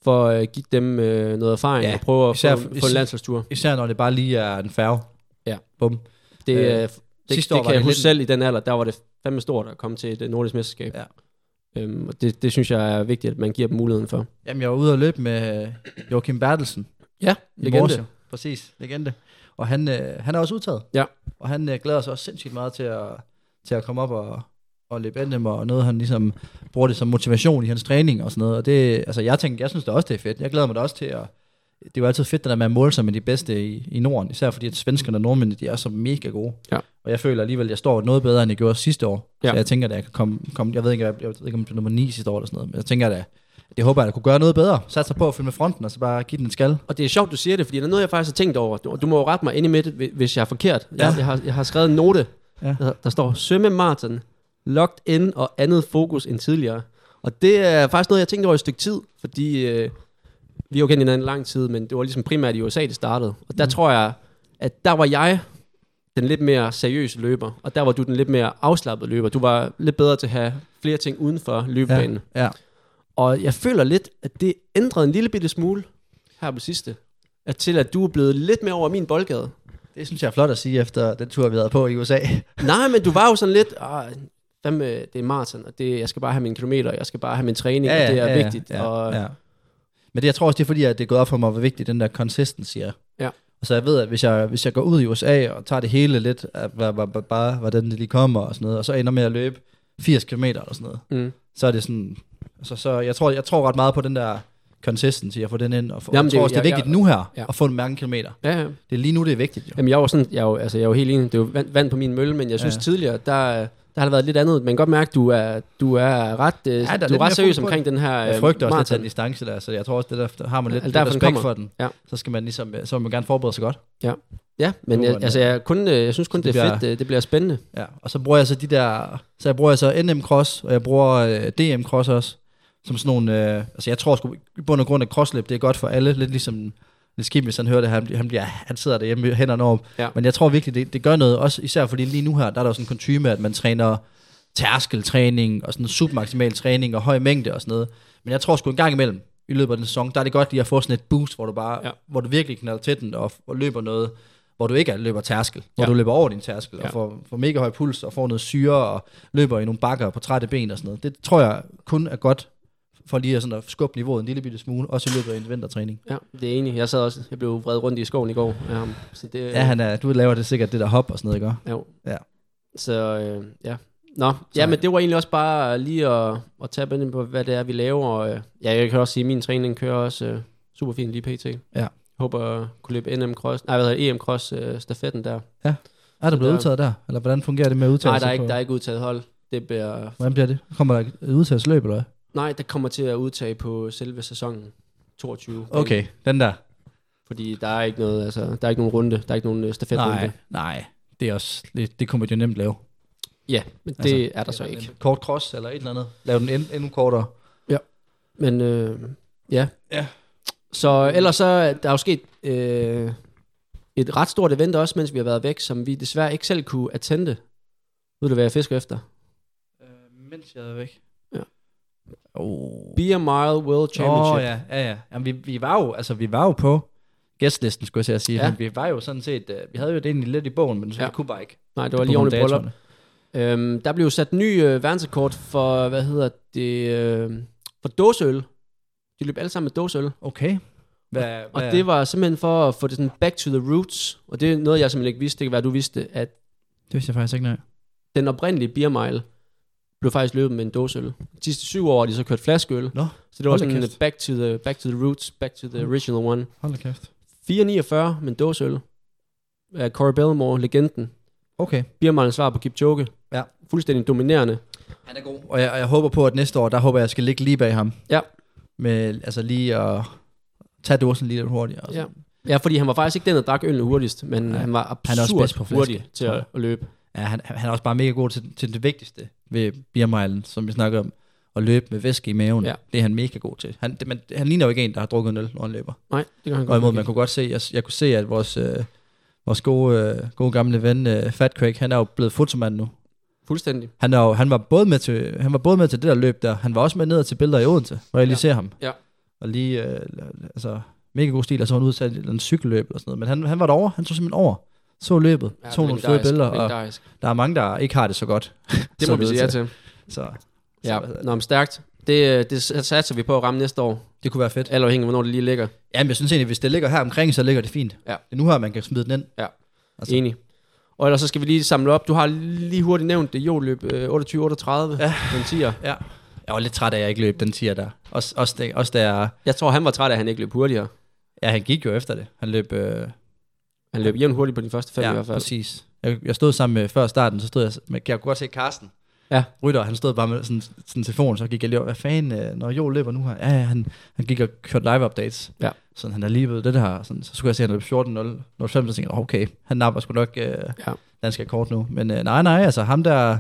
[SPEAKER 5] for at uh, give dem uh, noget erfaring
[SPEAKER 6] Ja,
[SPEAKER 5] og prøve at
[SPEAKER 6] især-
[SPEAKER 5] få, få en landsholdstur.
[SPEAKER 6] Især når det bare lige er en færge.
[SPEAKER 5] Ja.
[SPEAKER 6] Bum.
[SPEAKER 5] Det,
[SPEAKER 6] Øh,
[SPEAKER 5] øh, det, det
[SPEAKER 6] var
[SPEAKER 5] kan jeg
[SPEAKER 6] det
[SPEAKER 5] huske
[SPEAKER 6] lidt-
[SPEAKER 5] selv i den alder, der var det fandme stort at komme til et nordisk mesterskab.
[SPEAKER 6] Ja.
[SPEAKER 5] Øhm, og det, det synes jeg er vigtigt, at man giver dem muligheden for.
[SPEAKER 6] Jamen, jeg var ude og løbe med øh, Joachim Bertelsen.
[SPEAKER 5] Ja, legende.
[SPEAKER 6] morges jo. Præcis, legende. Og han, øh, han er også udtaget.
[SPEAKER 5] Ja.
[SPEAKER 6] Og han øh, glæder sig også sindssygt meget til at, til at komme op og, og løbe NM, og noget han ligesom bruger det som motivation i hans træning og sådan noget. Og det, altså jeg tænker, jeg synes det også, det er fedt. Jeg glæder mig da også til at, det er jo altid fedt, det der med at måle sig med de bedste i, i Norden, især fordi at svenskerne og nordmændene, de er så mega gode.
[SPEAKER 5] Ja.
[SPEAKER 6] Og jeg føler alligevel, at jeg står noget bedre, end jeg gjorde sidste år.
[SPEAKER 5] Ja.
[SPEAKER 6] Så jeg tænker, at jeg kan komme, komme jeg ved ikke, jeg, jeg ved ikke om det er nummer 9 sidste år eller sådan noget, men jeg tænker, at det håber jeg, at jeg kunne gøre noget bedre. Sat sig på at følge med fronten, og så bare give den en skal.
[SPEAKER 5] Og det er sjovt, du siger det, fordi der er noget, jeg faktisk har tænkt over. Du, du må jo rette mig ind i midten, hvi- hvis jeg er forkert. Ja.
[SPEAKER 6] Ja.
[SPEAKER 5] Jeg, jeg, har, jeg har skrevet en note,
[SPEAKER 6] Ja.
[SPEAKER 5] der, der står maraton, locked in og andet fokus end tidligere. Og det er faktisk noget, jeg tænkte over et stykke tid, fordi øh, vi har jo kendt hinanden lang tid, men det var ligesom primært i USA, det startede. Og der mm. tror jeg, at der var jeg den lidt mere seriøse løber, og der var du den lidt mere afslappede løber. Du var lidt bedre til at have flere ting uden for løbebanen.
[SPEAKER 6] Ja.
[SPEAKER 5] Og jeg føler lidt, at det ændrede en lille bitte smule her på sidste. At til at du er blevet lidt mere over min boldgade.
[SPEAKER 6] Det synes jeg er flot at sige efter den tur, vi havde på i USA. [LAUGHS]
[SPEAKER 5] Nej, men du var jo sådan lidt, ah, fandme, det er maraton, og det, jeg skal bare have mine kilometer, jeg skal bare have min træning, og det er vigtigt.
[SPEAKER 6] Ja,
[SPEAKER 5] og,
[SPEAKER 6] ja. Men det, jeg tror også, det er fordi, at det er gået op for mig, hvor vigtigt den der consistency er.
[SPEAKER 5] Ja.
[SPEAKER 6] Og så jeg ved, at hvis jeg, hvis jeg går ud i USA og tager det hele lidt, at, hvad, hvad, hvad, bare hvordan det lige kommer og sådan noget, og så ender med at løbe 80 km eller sådan noget,
[SPEAKER 5] Mm.
[SPEAKER 6] så er det sådan, altså, så jeg tror, jeg tror ret meget på den der consistency, at få den ind, og få,
[SPEAKER 5] Jamen,
[SPEAKER 6] jeg tror også, det er
[SPEAKER 5] jeg-
[SPEAKER 6] vigtigt
[SPEAKER 5] jeg-
[SPEAKER 6] nu her,
[SPEAKER 5] ja.
[SPEAKER 6] at få mange kilometer.
[SPEAKER 5] Ja, ja.
[SPEAKER 6] Det er lige nu, det er vigtigt jo.
[SPEAKER 5] Jamen, jeg var sådan, jeg er jo, altså, jeg er jo helt enig, det er jo vand, vand på min mølle, men jeg synes
[SPEAKER 6] Ja.
[SPEAKER 5] tidligere, der, der har det været lidt andet. Man kan godt mærke, du er, du er ret, ja,
[SPEAKER 6] der er
[SPEAKER 5] du
[SPEAKER 6] lidt
[SPEAKER 5] er ret seriøs omkring den her
[SPEAKER 6] Jeg frygter også lidt at
[SPEAKER 5] maraton.
[SPEAKER 6] en distance der, så jeg tror også, det der, der har man lidt,
[SPEAKER 5] Ja,
[SPEAKER 6] lidt
[SPEAKER 5] den
[SPEAKER 6] respekt
[SPEAKER 5] kommer.
[SPEAKER 6] for den.
[SPEAKER 5] Ja.
[SPEAKER 6] Så skal man ligesom, så vil man gerne forberede sig godt.
[SPEAKER 5] Ja, men
[SPEAKER 6] Nu
[SPEAKER 5] jeg,
[SPEAKER 6] er den-
[SPEAKER 5] altså, jeg, kun, øh, jeg synes kun,
[SPEAKER 6] det
[SPEAKER 5] det, er
[SPEAKER 6] bliver-
[SPEAKER 5] fedt, det, bliver spændende.
[SPEAKER 6] Ja, og så bruger jeg så de der, så jeg bruger så NM Cross, og jeg bruger øh, DM Cross også, som sådan nogle, øh, altså jeg tror sgu, i bund og grund af crossløb, det er godt for alle, lidt ligesom, lidt skidt, hvis han hører det, han, han, bliver, han sidder derhjemme med hænderne over.
[SPEAKER 5] Ja.
[SPEAKER 6] Men jeg tror virkelig, det, det gør noget, også især fordi lige nu her, der er der jo sådan en kontyme, at man træner tærskeltræning, og sådan submaximal træning, og høj mængde og sådan noget. Men jeg tror sgu en gang imellem, i løbet af den sæson, der er det godt lige at få sådan et boost, hvor du bare,
[SPEAKER 5] Ja.
[SPEAKER 6] hvor du virkelig knalder til den, og, og løber noget, hvor du ikke er løber tærskel, hvor
[SPEAKER 5] Ja.
[SPEAKER 6] du løber over din tærskel,
[SPEAKER 5] Ja.
[SPEAKER 6] og får, får mega høj puls, og får noget syre, og løber i nogle bakker på trætte ben og sådan noget. Det tror jeg kun er godt, for lige at, sådan at skubbe niveauet en lille bitte smule, også i løbet af en vintertræning.
[SPEAKER 5] Ja, det er enig. Jeg sad også, jeg blev vred rundt i skoven i går. Ja, så det,
[SPEAKER 6] Ja, han er, du laver det sikkert det der hop og sådan noget, ikke?
[SPEAKER 5] Jo.
[SPEAKER 6] Ja.
[SPEAKER 5] Så øh, ja. Nå, ja, men det var egentlig også bare lige at, at tage ind på, hvad det er, vi laver. Og, øh, ja, jeg kan også sige, at min træning kører også øh, super fint lige pt.
[SPEAKER 6] Ja.
[SPEAKER 5] Håber at kunne løbe NM Cross, nej, hvad hedder EM Cross øh, stafetten der.
[SPEAKER 6] Ja. Er der blevet
[SPEAKER 5] der-
[SPEAKER 6] udtaget der? Eller hvordan fungerer det med udtagelse?
[SPEAKER 5] Nej, der er, ikke,
[SPEAKER 6] på-
[SPEAKER 5] der er ikke udtaget hold. Det bliver,
[SPEAKER 6] Hvordan bliver det? Kommer der et udtagelsesløb, eller hvad?
[SPEAKER 5] Nej, der kommer til at udtage på selve sæsonen 22.
[SPEAKER 6] Okay, den der.
[SPEAKER 5] Fordi der er ikke noget, altså, der er ikke nogen runde, der er ikke nogen øh, stafetrunde.
[SPEAKER 6] Nej, nej. Det er også, det, det kunne man jo nemt lave.
[SPEAKER 5] Ja, men det
[SPEAKER 6] Altså,
[SPEAKER 5] er der så ikke.
[SPEAKER 6] En kort cross eller et eller andet. Lav den end, endnu kortere.
[SPEAKER 5] Men øh, ja.
[SPEAKER 6] Ja.
[SPEAKER 5] Så ellers så er der er jo sket øh, et ret stort event også, mens vi har været væk, som vi desværre ikke selv kunne attende. Ved du, hvad jeg fisker efter?
[SPEAKER 6] Øh, mens jeg er væk. Oh.
[SPEAKER 5] Beer Mile World Championship.
[SPEAKER 6] Åh, ja, ja, ja. Jamen, vi, vi, var jo, altså, vi var jo på gæstlisten, skulle jeg sige.
[SPEAKER 5] Ja.
[SPEAKER 6] Men vi var jo sådan set, uh, vi havde jo det egentlig lidt i bogen, men så
[SPEAKER 5] Ja.
[SPEAKER 6] vi kunne bare ikke.
[SPEAKER 5] Nej, det var lige
[SPEAKER 6] af
[SPEAKER 5] bryllup. Øhm, der blev sat ny øh, verdensrekord for, hvad hedder det, øh, for dåseøl. De løb alle sammen med dåseøl.
[SPEAKER 6] Okay. Hvad,
[SPEAKER 5] Og
[SPEAKER 6] hvad,
[SPEAKER 5] det var simpelthen for at få det sådan back to the roots. Og det er noget, jeg simpelthen ikke vidste. Det kan være, du vidste, at
[SPEAKER 6] det vidste jeg faktisk ikke, nej.
[SPEAKER 5] den oprindelige beer mile blev faktisk løbet med en dåseøl. De sidste syv år har de så kørt flaskeøl.
[SPEAKER 6] Nå,
[SPEAKER 5] Så det var
[SPEAKER 6] da
[SPEAKER 5] sådan
[SPEAKER 6] kæft.
[SPEAKER 5] en back to, the, back to the roots, back to the original one.
[SPEAKER 6] Hold da kæft.
[SPEAKER 5] 4,49 med en dåseøl. Af Corey Bellamore, legenden.
[SPEAKER 6] Okay.
[SPEAKER 5] Beer mile svar på Kipchoge.
[SPEAKER 6] Ja.
[SPEAKER 5] Fuldstændig dominerende.
[SPEAKER 6] Han er god. Og jeg, og jeg håber på, at næste år, der håber jeg, jeg skal ligge lige bag ham.
[SPEAKER 5] Ja.
[SPEAKER 6] Med, altså lige at tage dåsen lige lidt hurtigere.
[SPEAKER 5] Ja. Ja, fordi han var faktisk ikke den, der drak ølene hurtigst, men
[SPEAKER 6] Nej.
[SPEAKER 5] han var
[SPEAKER 6] Han er også
[SPEAKER 5] absurd
[SPEAKER 6] bedst på flaske,
[SPEAKER 5] hurtig til at, at løbe.
[SPEAKER 6] Ja, han, han er også bare mega god til, til det vigtigste ved beermilen, som vi snakker om. At løbe med væske i maven.
[SPEAKER 5] Ja.
[SPEAKER 6] Det er han mega god til. Han, det, man, han ligner jo ikke en, der har drukket en øl, når han løber.
[SPEAKER 5] Nej, det kan han
[SPEAKER 6] Og imod,
[SPEAKER 5] godt.
[SPEAKER 6] man kunne godt se, jeg, jeg kunne se, at vores, øh, vores gode, øh, gode gamle ven, øh, Fat Craig, han er jo blevet fotomand nu.
[SPEAKER 5] Fuldstændig.
[SPEAKER 6] Han, er jo, han, var både med til, han var både med til det der løb der, han var også med ned til billeder i Odense, hvor jeg lige
[SPEAKER 5] Ja.
[SPEAKER 6] ser ham.
[SPEAKER 5] Ja.
[SPEAKER 6] Og lige, øh, altså, mega god stil, og så var han ude til en cykelløb eller sådan noget. Men han, han var derovre, han tog simpelthen over, så løbet,
[SPEAKER 5] Ja,
[SPEAKER 6] tog nogle fede billeder, og der er mange, der ikke har det så godt. [LAUGHS]
[SPEAKER 5] Det
[SPEAKER 6] Så
[SPEAKER 5] må vi sige ja til.
[SPEAKER 6] Så,
[SPEAKER 5] Ja,
[SPEAKER 6] så hedder det?
[SPEAKER 5] Nå, men stærkt. Det, øh, det satser vi på at ramme næste år.
[SPEAKER 6] det kunne være fedt.
[SPEAKER 5] Alt afhængig af, hvornår det lige ligger.
[SPEAKER 6] Jamen, jeg synes egentlig, hvis det ligger her omkring, så ligger det fint.
[SPEAKER 5] Ja.
[SPEAKER 6] Det er nu her, man kan smide den ind.
[SPEAKER 5] Ja.
[SPEAKER 6] Altså.
[SPEAKER 5] Enig. Og ellers så skal vi lige samle op. Du har lige hurtigt nævnt det jordløb øh, 28-38. Ja. Den 10'er.
[SPEAKER 6] Ja. Jeg var lidt træt af, at jeg ikke løb den tier der. Også, også, også jeg,
[SPEAKER 5] Jeg tror, han var træt af, at han ikke løb hurtigere.
[SPEAKER 6] ja, han gik jo efter det. Han løb, øh,
[SPEAKER 5] Han løb jævnt hurtigt på de første fem i
[SPEAKER 6] ja,
[SPEAKER 5] hvert fald.
[SPEAKER 6] præcis. Jeg, jeg stod sammen med, før starten, så stod jeg, med, jeg kunne godt se Carsten.
[SPEAKER 5] Ja.
[SPEAKER 6] Rytter, han stod bare med sådan, en telefon, så gik jeg lige, over, hvad fanden, øh, når Jo løber nu her? Ja, ja, han, han gik og kørte live updates.
[SPEAKER 5] Ja.
[SPEAKER 6] Sådan, han er lige ved det der, sådan, så skulle jeg se, at han løb 14.05, så tænkte jeg, okay, han napper sgu nok øh,
[SPEAKER 5] Ja.
[SPEAKER 6] dansk rekord nu. Men øh, nej, nej, altså ham der,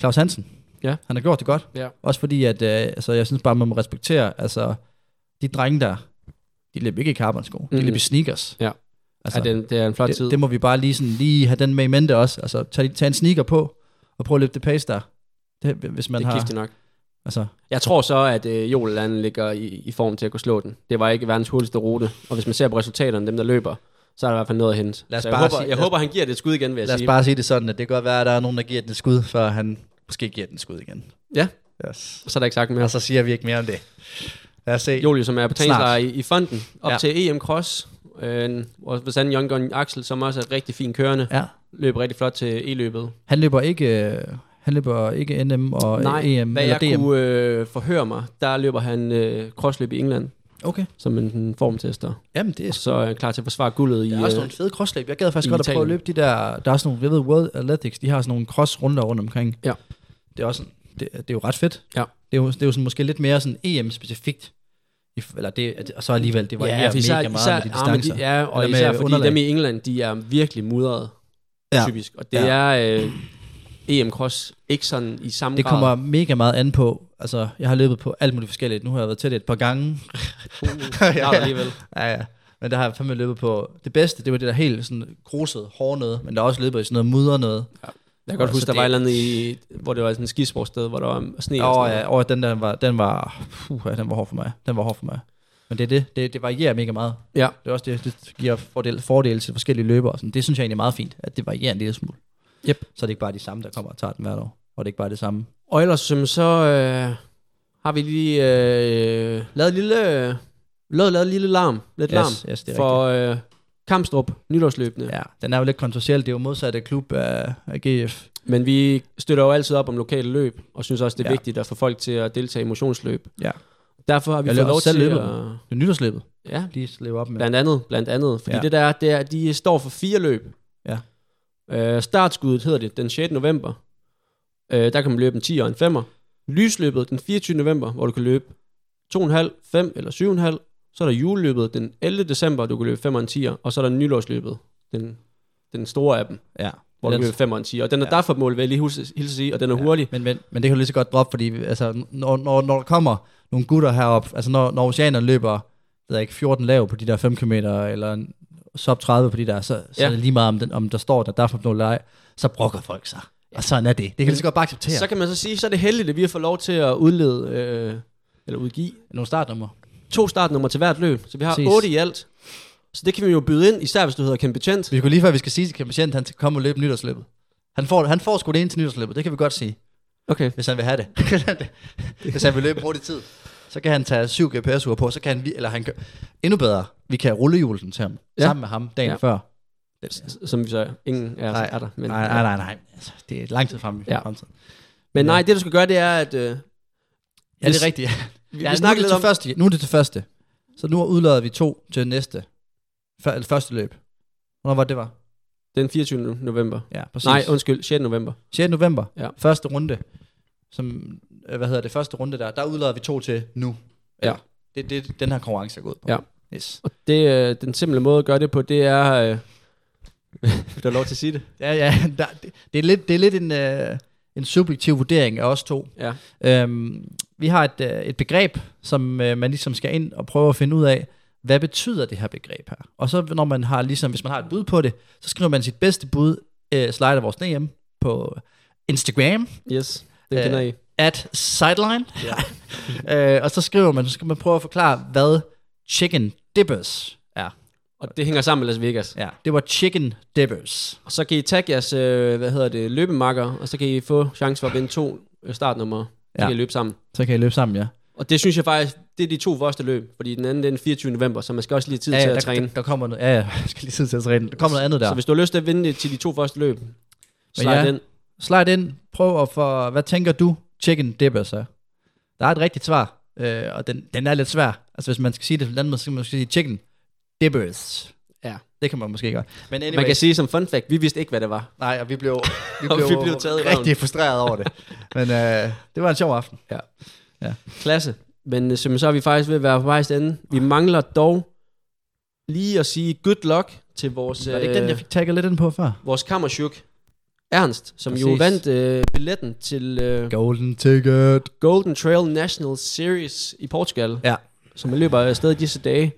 [SPEAKER 6] Claus Hansen,
[SPEAKER 5] Ja.
[SPEAKER 6] han har gjort det godt.
[SPEAKER 5] Ja.
[SPEAKER 6] Også fordi, at øh, altså, jeg synes bare, man må respektere, altså, de drenge der, de løb ikke i carbonsko, de
[SPEAKER 5] Mhm.
[SPEAKER 6] løb i sneakers.
[SPEAKER 5] Ja.
[SPEAKER 6] Altså,
[SPEAKER 5] ja, den, det er en flot tid.
[SPEAKER 6] det, det, må vi bare lige, sådan, lige have den med i mente også. Altså, tag, tag en sneaker på, og prøv at løbe det pace der. Det, hvis man
[SPEAKER 5] det er
[SPEAKER 6] har...
[SPEAKER 5] nok.
[SPEAKER 6] Altså,
[SPEAKER 5] Jeg tror så, at øh, Joel han ligger i, i form til at kunne slå den. Det var ikke verdens hurtigste rute. Og hvis man ser på resultaterne, dem der løber, så er der i hvert fald noget at hente.
[SPEAKER 6] Lad os
[SPEAKER 5] så jeg
[SPEAKER 6] bare
[SPEAKER 5] håber,
[SPEAKER 6] sige-
[SPEAKER 5] jeg
[SPEAKER 6] lad os-
[SPEAKER 5] håber, han giver det et skud igen, vil jeg
[SPEAKER 6] lad os
[SPEAKER 5] sige.
[SPEAKER 6] bare sige det sådan, at det kan godt være, at der er nogen, der giver den et skud, før han måske giver den et skud igen.
[SPEAKER 5] Ja.
[SPEAKER 6] Yes.
[SPEAKER 5] Så er der ikke sagt mere.
[SPEAKER 6] Og så siger vi ikke mere om det. Lad os se.
[SPEAKER 5] Jolie, som er
[SPEAKER 6] Snart.
[SPEAKER 5] i, i fonden, op. Ja. til EM Cross. Øh, og Young Gun Axel, som også er rigtig fin kørende,
[SPEAKER 6] Ja.
[SPEAKER 5] løber rigtig flot til e-løbet.
[SPEAKER 6] Han løber ikke, øh, han løber ikke NM og
[SPEAKER 5] Nej,
[SPEAKER 6] EM
[SPEAKER 5] hvad
[SPEAKER 6] eller
[SPEAKER 5] jeg
[SPEAKER 6] DM.
[SPEAKER 5] kunne øh, forhøre mig, der løber han øh, crossløb i England,
[SPEAKER 6] Okay.
[SPEAKER 5] som en, en formtester.
[SPEAKER 6] Jamen, det er
[SPEAKER 5] Og så er han klar til at forsvare guldet i...
[SPEAKER 6] Der er også
[SPEAKER 5] øh,
[SPEAKER 6] nogle fede crossløb. Jeg gad faktisk godt at prøve at
[SPEAKER 5] Italien.
[SPEAKER 6] løbe de der... Der er også nogle, jeg ved, World Athletics, de har sådan nogle cross-runder rundt omkring.
[SPEAKER 5] Ja.
[SPEAKER 6] Det er også sådan, det, det er jo ret fedt.
[SPEAKER 5] Ja.
[SPEAKER 6] Det er jo, det er jo sådan måske lidt mere sådan EM-specifikt. Eller det, og så alligevel, det var
[SPEAKER 5] ja,
[SPEAKER 6] ja,
[SPEAKER 5] for
[SPEAKER 6] mega
[SPEAKER 5] især,
[SPEAKER 6] meget
[SPEAKER 5] især,
[SPEAKER 6] med de
[SPEAKER 5] ah,
[SPEAKER 6] distancer.
[SPEAKER 5] de, ja, og
[SPEAKER 6] Eller
[SPEAKER 5] især fordi
[SPEAKER 6] underlag.
[SPEAKER 5] dem i England, de er virkelig mudrede,
[SPEAKER 6] Ja.
[SPEAKER 5] ja. typisk. Og det
[SPEAKER 6] Ja.
[SPEAKER 5] er øh, EM Cross ikke sådan i samme
[SPEAKER 6] Det
[SPEAKER 5] grad.
[SPEAKER 6] kommer mega meget an på, altså jeg har løbet på alt muligt forskelligt. Nu har jeg været til det et par gange. [LAUGHS]
[SPEAKER 5] Uh, der alligevel. [LAUGHS]
[SPEAKER 6] Ja, ja. Men der har jeg fandme løbet på, det bedste, det var det der helt sådan grusede, hårde noget, men der er også løbet i sådan noget mudder noget.
[SPEAKER 5] Jeg kan godt
[SPEAKER 6] Altså,
[SPEAKER 5] huske, der
[SPEAKER 6] det-
[SPEAKER 5] var et eller andet, i, hvor det var sådan et skisportsted, hvor der var sne og
[SPEAKER 6] Åh,
[SPEAKER 5] sådan
[SPEAKER 6] ja, og den der var, den var, ja, den var hård for mig. Den var hård for mig. Men det er det, det, det varierer mega meget.
[SPEAKER 5] Ja.
[SPEAKER 6] Det er også det, det giver fordel, fordele til forskellige løbere. og Sådan. Det synes jeg egentlig er meget fint, at det varierer en lille smule.
[SPEAKER 5] Yep.
[SPEAKER 6] Så er det ikke bare de samme, der kommer og tager den hvert år. Og det er ikke bare det samme.
[SPEAKER 5] Og ellers så øh, har vi lige øh, lavet lille, øh, lavet, lavet lille larm, lidt
[SPEAKER 6] Yes,
[SPEAKER 5] larm,
[SPEAKER 6] yes, det er
[SPEAKER 5] for øh, Kamstrup nytårsløbende.
[SPEAKER 6] Ja, den er jo lidt kontroversiel. Det er jo modsatte klub af, af GF.
[SPEAKER 5] Men vi støtter jo altid op om lokale løb, og synes også, det er
[SPEAKER 6] Ja.
[SPEAKER 5] vigtigt at få folk til at deltage i motionsløb.
[SPEAKER 6] Ja.
[SPEAKER 5] Derfor har vi
[SPEAKER 6] Jeg
[SPEAKER 5] fået lov
[SPEAKER 6] selv
[SPEAKER 5] til
[SPEAKER 6] løbet.
[SPEAKER 5] at...
[SPEAKER 6] Det er nytårsløbet.
[SPEAKER 5] Ja,
[SPEAKER 6] De lever op med.
[SPEAKER 5] blandt andet, blandt andet. Fordi
[SPEAKER 6] Ja.
[SPEAKER 5] det der, det er, de står for fire løb.
[SPEAKER 6] Ja.
[SPEAKER 5] Øh, startskuddet hedder det den 6. november. Øh, der kan man løbe en 10 og en 5'er. Lysløbet den 24. november, hvor du kan løbe 2,5, 5 eller 7,5. Så er der juleløbet den 11. december, du kan løbe 5 og en 10'er. Og så er der nytårsløbet, den, den store af dem,
[SPEAKER 6] Ja.
[SPEAKER 5] hvor du
[SPEAKER 6] Den-
[SPEAKER 5] kan løbe 5 og en 10'er. Og den er
[SPEAKER 6] Ja.
[SPEAKER 5] ja. derfor mål, vil jeg lige hilse, hilse sige, og den er hurtig.
[SPEAKER 6] Men, men, men det kan du lige så godt droppe, fordi altså, når, når, når der kommer nogle gutter herop, altså når, når oceanerne løber, ved jeg ikke, 14 lav på de der 5 km, eller sub 30 på de der, så, så
[SPEAKER 5] Ja.
[SPEAKER 6] er det lige meget, om, den, om der står der, der er for noget leg, så brokker folk sig. Og sådan er det. Det kan lige så godt bare acceptere.
[SPEAKER 5] Så kan man så sige, så er det heldigt, at vi har fået lov til at udlede, øh, eller udgive,
[SPEAKER 6] Nogle startnummer.
[SPEAKER 5] To startnummer til hvert løb. Så vi har
[SPEAKER 6] Præcis.
[SPEAKER 5] 8 i alt. Så det kan vi jo byde ind, især hvis du hedder Ken Betjent.
[SPEAKER 6] Vi kunne lige før, vi skal sige til Kim Patient, han skal komme og løbe nytårsløbet. Han får, han får sgu det ind til nytårsløbet, det kan vi godt sige,
[SPEAKER 5] Okay.
[SPEAKER 6] hvis han vil have det. [LAUGHS] hvis han vil løbe hurtigt tid. Så kan han tage 7 GPS-uger på, så kan han, eller han kan, endnu bedre, vi kan rulle julen til ham,
[SPEAKER 5] Ja.
[SPEAKER 6] sammen med ham dagen
[SPEAKER 5] Ja.
[SPEAKER 6] før.
[SPEAKER 5] Som vi så ingen os
[SPEAKER 6] Nej,
[SPEAKER 5] er der. Men,
[SPEAKER 6] nej, nej, nej, nej. Altså, det er lang tid frem i
[SPEAKER 5] Ja.
[SPEAKER 6] fremtiden.
[SPEAKER 5] Men nej, det du skal gøre, det er, at... Øh,
[SPEAKER 6] Ja, det er rigtigt.
[SPEAKER 5] Vi,
[SPEAKER 6] Ja, det
[SPEAKER 5] lidt
[SPEAKER 6] til
[SPEAKER 5] om...
[SPEAKER 6] første, nu er det til første. Så nu udlader vi to til næste. Før, eller første løb. Hvornår var det, det var?
[SPEAKER 5] Den 24. november.
[SPEAKER 6] Ja, præcis.
[SPEAKER 5] Nej, undskyld, 6. november.
[SPEAKER 6] 6. november.
[SPEAKER 5] Ja.
[SPEAKER 6] Første runde. Som, øh, hvad hedder det, første runde der. Der udlader vi to til nu.
[SPEAKER 5] Ja.
[SPEAKER 6] Det er det, den her konkurrence er gået på.
[SPEAKER 5] Ja.
[SPEAKER 6] Yes.
[SPEAKER 5] Og det, øh, den simple måde at gøre det på, det er... Øh, [LAUGHS] du have lov til at sige det?
[SPEAKER 6] Ja, ja. [LAUGHS] Der, det, det, er lidt, det er lidt en, øh, en subjektiv vurdering af os to.
[SPEAKER 5] Ja.
[SPEAKER 6] Øhm, vi har et, øh, et begreb, som øh, man ligesom skal ind og prøve at finde ud af, hvad betyder det her begreb her? Og så når man har ligesom, hvis man har et bud på det, så skriver man sit bedste bud, øh, slider vores DM på Instagram,
[SPEAKER 5] Yes, den
[SPEAKER 6] Øh,
[SPEAKER 5] kender I.
[SPEAKER 6] at sideline,
[SPEAKER 5] Ja. [LAUGHS]
[SPEAKER 6] øh, og så skriver man, så skal man prøve at forklare, hvad chicken dippers er.
[SPEAKER 5] Og det hænger sammen med Las Vegas.
[SPEAKER 6] Ja, det var chicken dippers.
[SPEAKER 5] Og så kan I tagge jeres, øh, hvad hedder det, løbemakker, og så kan I få chance for at vinde to øh, startnumre. Så
[SPEAKER 6] Ja.
[SPEAKER 5] kan I løbe sammen.
[SPEAKER 6] Så kan I løbe sammen, ja.
[SPEAKER 5] Og det synes jeg faktisk, det er de to første løb, fordi den anden det er den 24. november, så man skal også lige have tid
[SPEAKER 6] ja,
[SPEAKER 5] til
[SPEAKER 6] ja,
[SPEAKER 5] at
[SPEAKER 6] der,
[SPEAKER 5] træne.
[SPEAKER 6] Der, der, kommer noget, ja, ja, [LAUGHS] skal lige tid til at træne. Der kommer noget andet der.
[SPEAKER 5] Så hvis du har lyst til at vinde det til de to første løb, så
[SPEAKER 6] ja.
[SPEAKER 5] ja. den.
[SPEAKER 6] Slide ind, prøv at få, hvad tænker du, chicken dippers er? Der er et rigtigt svar, øh, og den, den er lidt svær. Altså hvis man skal sige det på en anden måde, så kan man sige chicken dippers.
[SPEAKER 5] Ja.
[SPEAKER 6] Det kan man måske godt. Men anyway,
[SPEAKER 5] Man kan sige som fun fact, vi vidste ikke, hvad det var.
[SPEAKER 6] nej, og vi blev, [LAUGHS] vi blev,
[SPEAKER 5] vi blev taget i røven.
[SPEAKER 6] rigtig frustreret over det. Men øh, det var en sjov aften.
[SPEAKER 5] Klasse. Men øh, som så er vi faktisk ved at være på vejs ende. Vi mangler dog lige at sige good luck til vores,
[SPEAKER 6] Var det ikke den, jeg fik tagget lidt ind på før?
[SPEAKER 5] vores kammerchuk, Ernst, som Præcis. jo
[SPEAKER 6] Præcis.
[SPEAKER 5] vandt øh, billetten til øh,
[SPEAKER 6] Golden ticket.
[SPEAKER 5] Golden Trail National Series i Portugal,
[SPEAKER 6] Ja.
[SPEAKER 5] som løber afsted disse dage.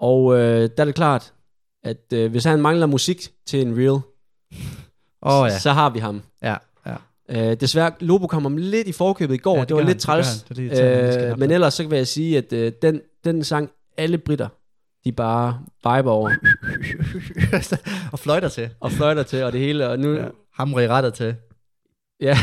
[SPEAKER 5] Og øh, der er det klart, at øh, hvis han mangler musik til en reel, [LAUGHS]
[SPEAKER 6] oh, ja.
[SPEAKER 5] så har vi ham.
[SPEAKER 6] Ja, ja.
[SPEAKER 5] Øh, desværre, Lobo kom ham lidt i forkøbet i går.
[SPEAKER 6] Ja, det
[SPEAKER 5] det, var lidt
[SPEAKER 6] han,
[SPEAKER 5] træls.
[SPEAKER 6] Det det,
[SPEAKER 5] øh, men ellers så vil jeg sige, at øh, den, den sang, alle britter, de bare viber over [LAUGHS]
[SPEAKER 6] og fløjter til.
[SPEAKER 5] og fløjter til, og det hele. Og nu,
[SPEAKER 6] Ja. Hamre i rettet til.
[SPEAKER 5] ja,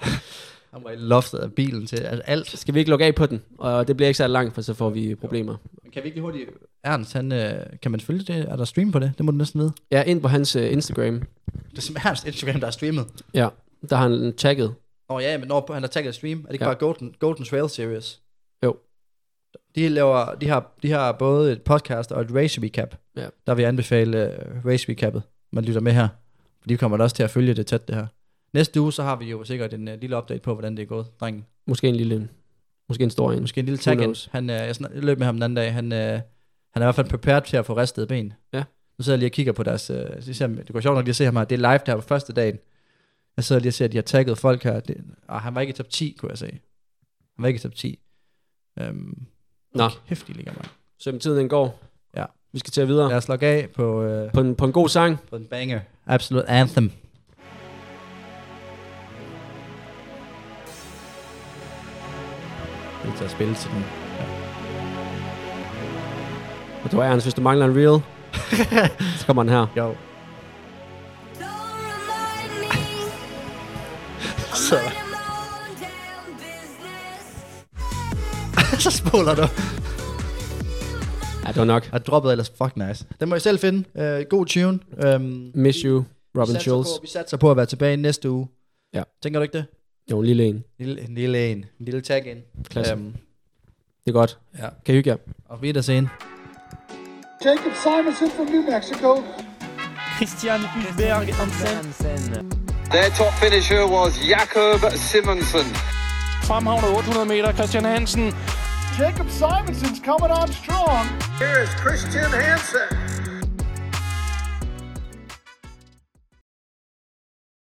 [SPEAKER 5] [LAUGHS]
[SPEAKER 6] Hamre i loftet af bilen til. Altså alt.
[SPEAKER 5] skal vi ikke lukke af på den. Og det bliver ikke så langt, for så får vi problemer.
[SPEAKER 6] Kan vi ikke lige hurtigt... Ernst, han, øh, kan man følge det? Er der stream på det? Det må du næsten vide.
[SPEAKER 5] Ja, ind på hans øh, Instagram.
[SPEAKER 6] Det er simpelthen Ernst Instagram, der er streamet.
[SPEAKER 5] Ja, der har han tagget.
[SPEAKER 6] Åh oh, ja, men når han har tagget stream, er det ikke
[SPEAKER 5] Ja.
[SPEAKER 6] ja. bare Golden, Golden Trail Series?
[SPEAKER 5] Jo.
[SPEAKER 6] De, laver, de, har, de har både et podcast og et race recap.
[SPEAKER 5] Ja.
[SPEAKER 6] Der vil jeg anbefale uh, race recapet, man lytter med her. For de kommer da også til at følge det tæt, det her. Næste uge, så har vi jo sikkert en uh, lille update på, hvordan det er gået, drengen.
[SPEAKER 5] Måske en lille, måske en stor en.
[SPEAKER 6] Måske en lille tag? Han, uh, jeg, snak, jeg løb med ham den anden dag. Han, uh, han er i hvert fald prepared til at få ristet ben.
[SPEAKER 5] Ja.
[SPEAKER 6] Nu sidder jeg lige og kigger på deres... Så ser, det går sjovt nok lige at se ham her. Det er live der på første dagen. Jeg sidder lige og ser, at de har tagget folk her. Det, ah, han var ikke i top 10, kunne jeg se. Han var ikke i top 10. Um,
[SPEAKER 5] Nå.
[SPEAKER 6] Kæft, de ligger, mand.
[SPEAKER 5] Så tiden den går.
[SPEAKER 6] Ja.
[SPEAKER 5] Vi skal til at videre.
[SPEAKER 6] Lad os logge af på, uh,
[SPEAKER 5] På en, på en god sang.
[SPEAKER 6] på en banger. Absolute Anthem. Jeg til at spille til den.
[SPEAKER 5] Og du er Ernst, hvis du mangler en reel, [LAUGHS] så kommer den her.
[SPEAKER 6] Jo. Så. [LAUGHS] så spoler du.
[SPEAKER 5] Ja, det var nok.
[SPEAKER 6] Jeg droppede ellers fuck nice. Den må I selv finde. Uh, god tune. Um,
[SPEAKER 5] Miss You, Robin
[SPEAKER 6] vi
[SPEAKER 5] Schulz.
[SPEAKER 6] På, vi satser på at være tilbage næste uge.
[SPEAKER 5] Ja.
[SPEAKER 6] Tænker du ikke det?
[SPEAKER 5] Jo, en lille en.
[SPEAKER 6] En lille, en lille en. En lille tag ind.
[SPEAKER 5] Klasse.
[SPEAKER 6] Um,
[SPEAKER 5] det er godt.
[SPEAKER 6] Ja.
[SPEAKER 5] Kan I hygge jer.
[SPEAKER 6] Og vi er der sen.
[SPEAKER 1] Jacob Simonsen from New Mexico.
[SPEAKER 7] Christian Hulberg Hansen.
[SPEAKER 12] Their top finisher was Jakob Simonsen.
[SPEAKER 7] Fremhavne 800 meter, Christian Hansen.
[SPEAKER 1] Jacob Simonsen's coming on strong.
[SPEAKER 13] Here is Christian Hansen.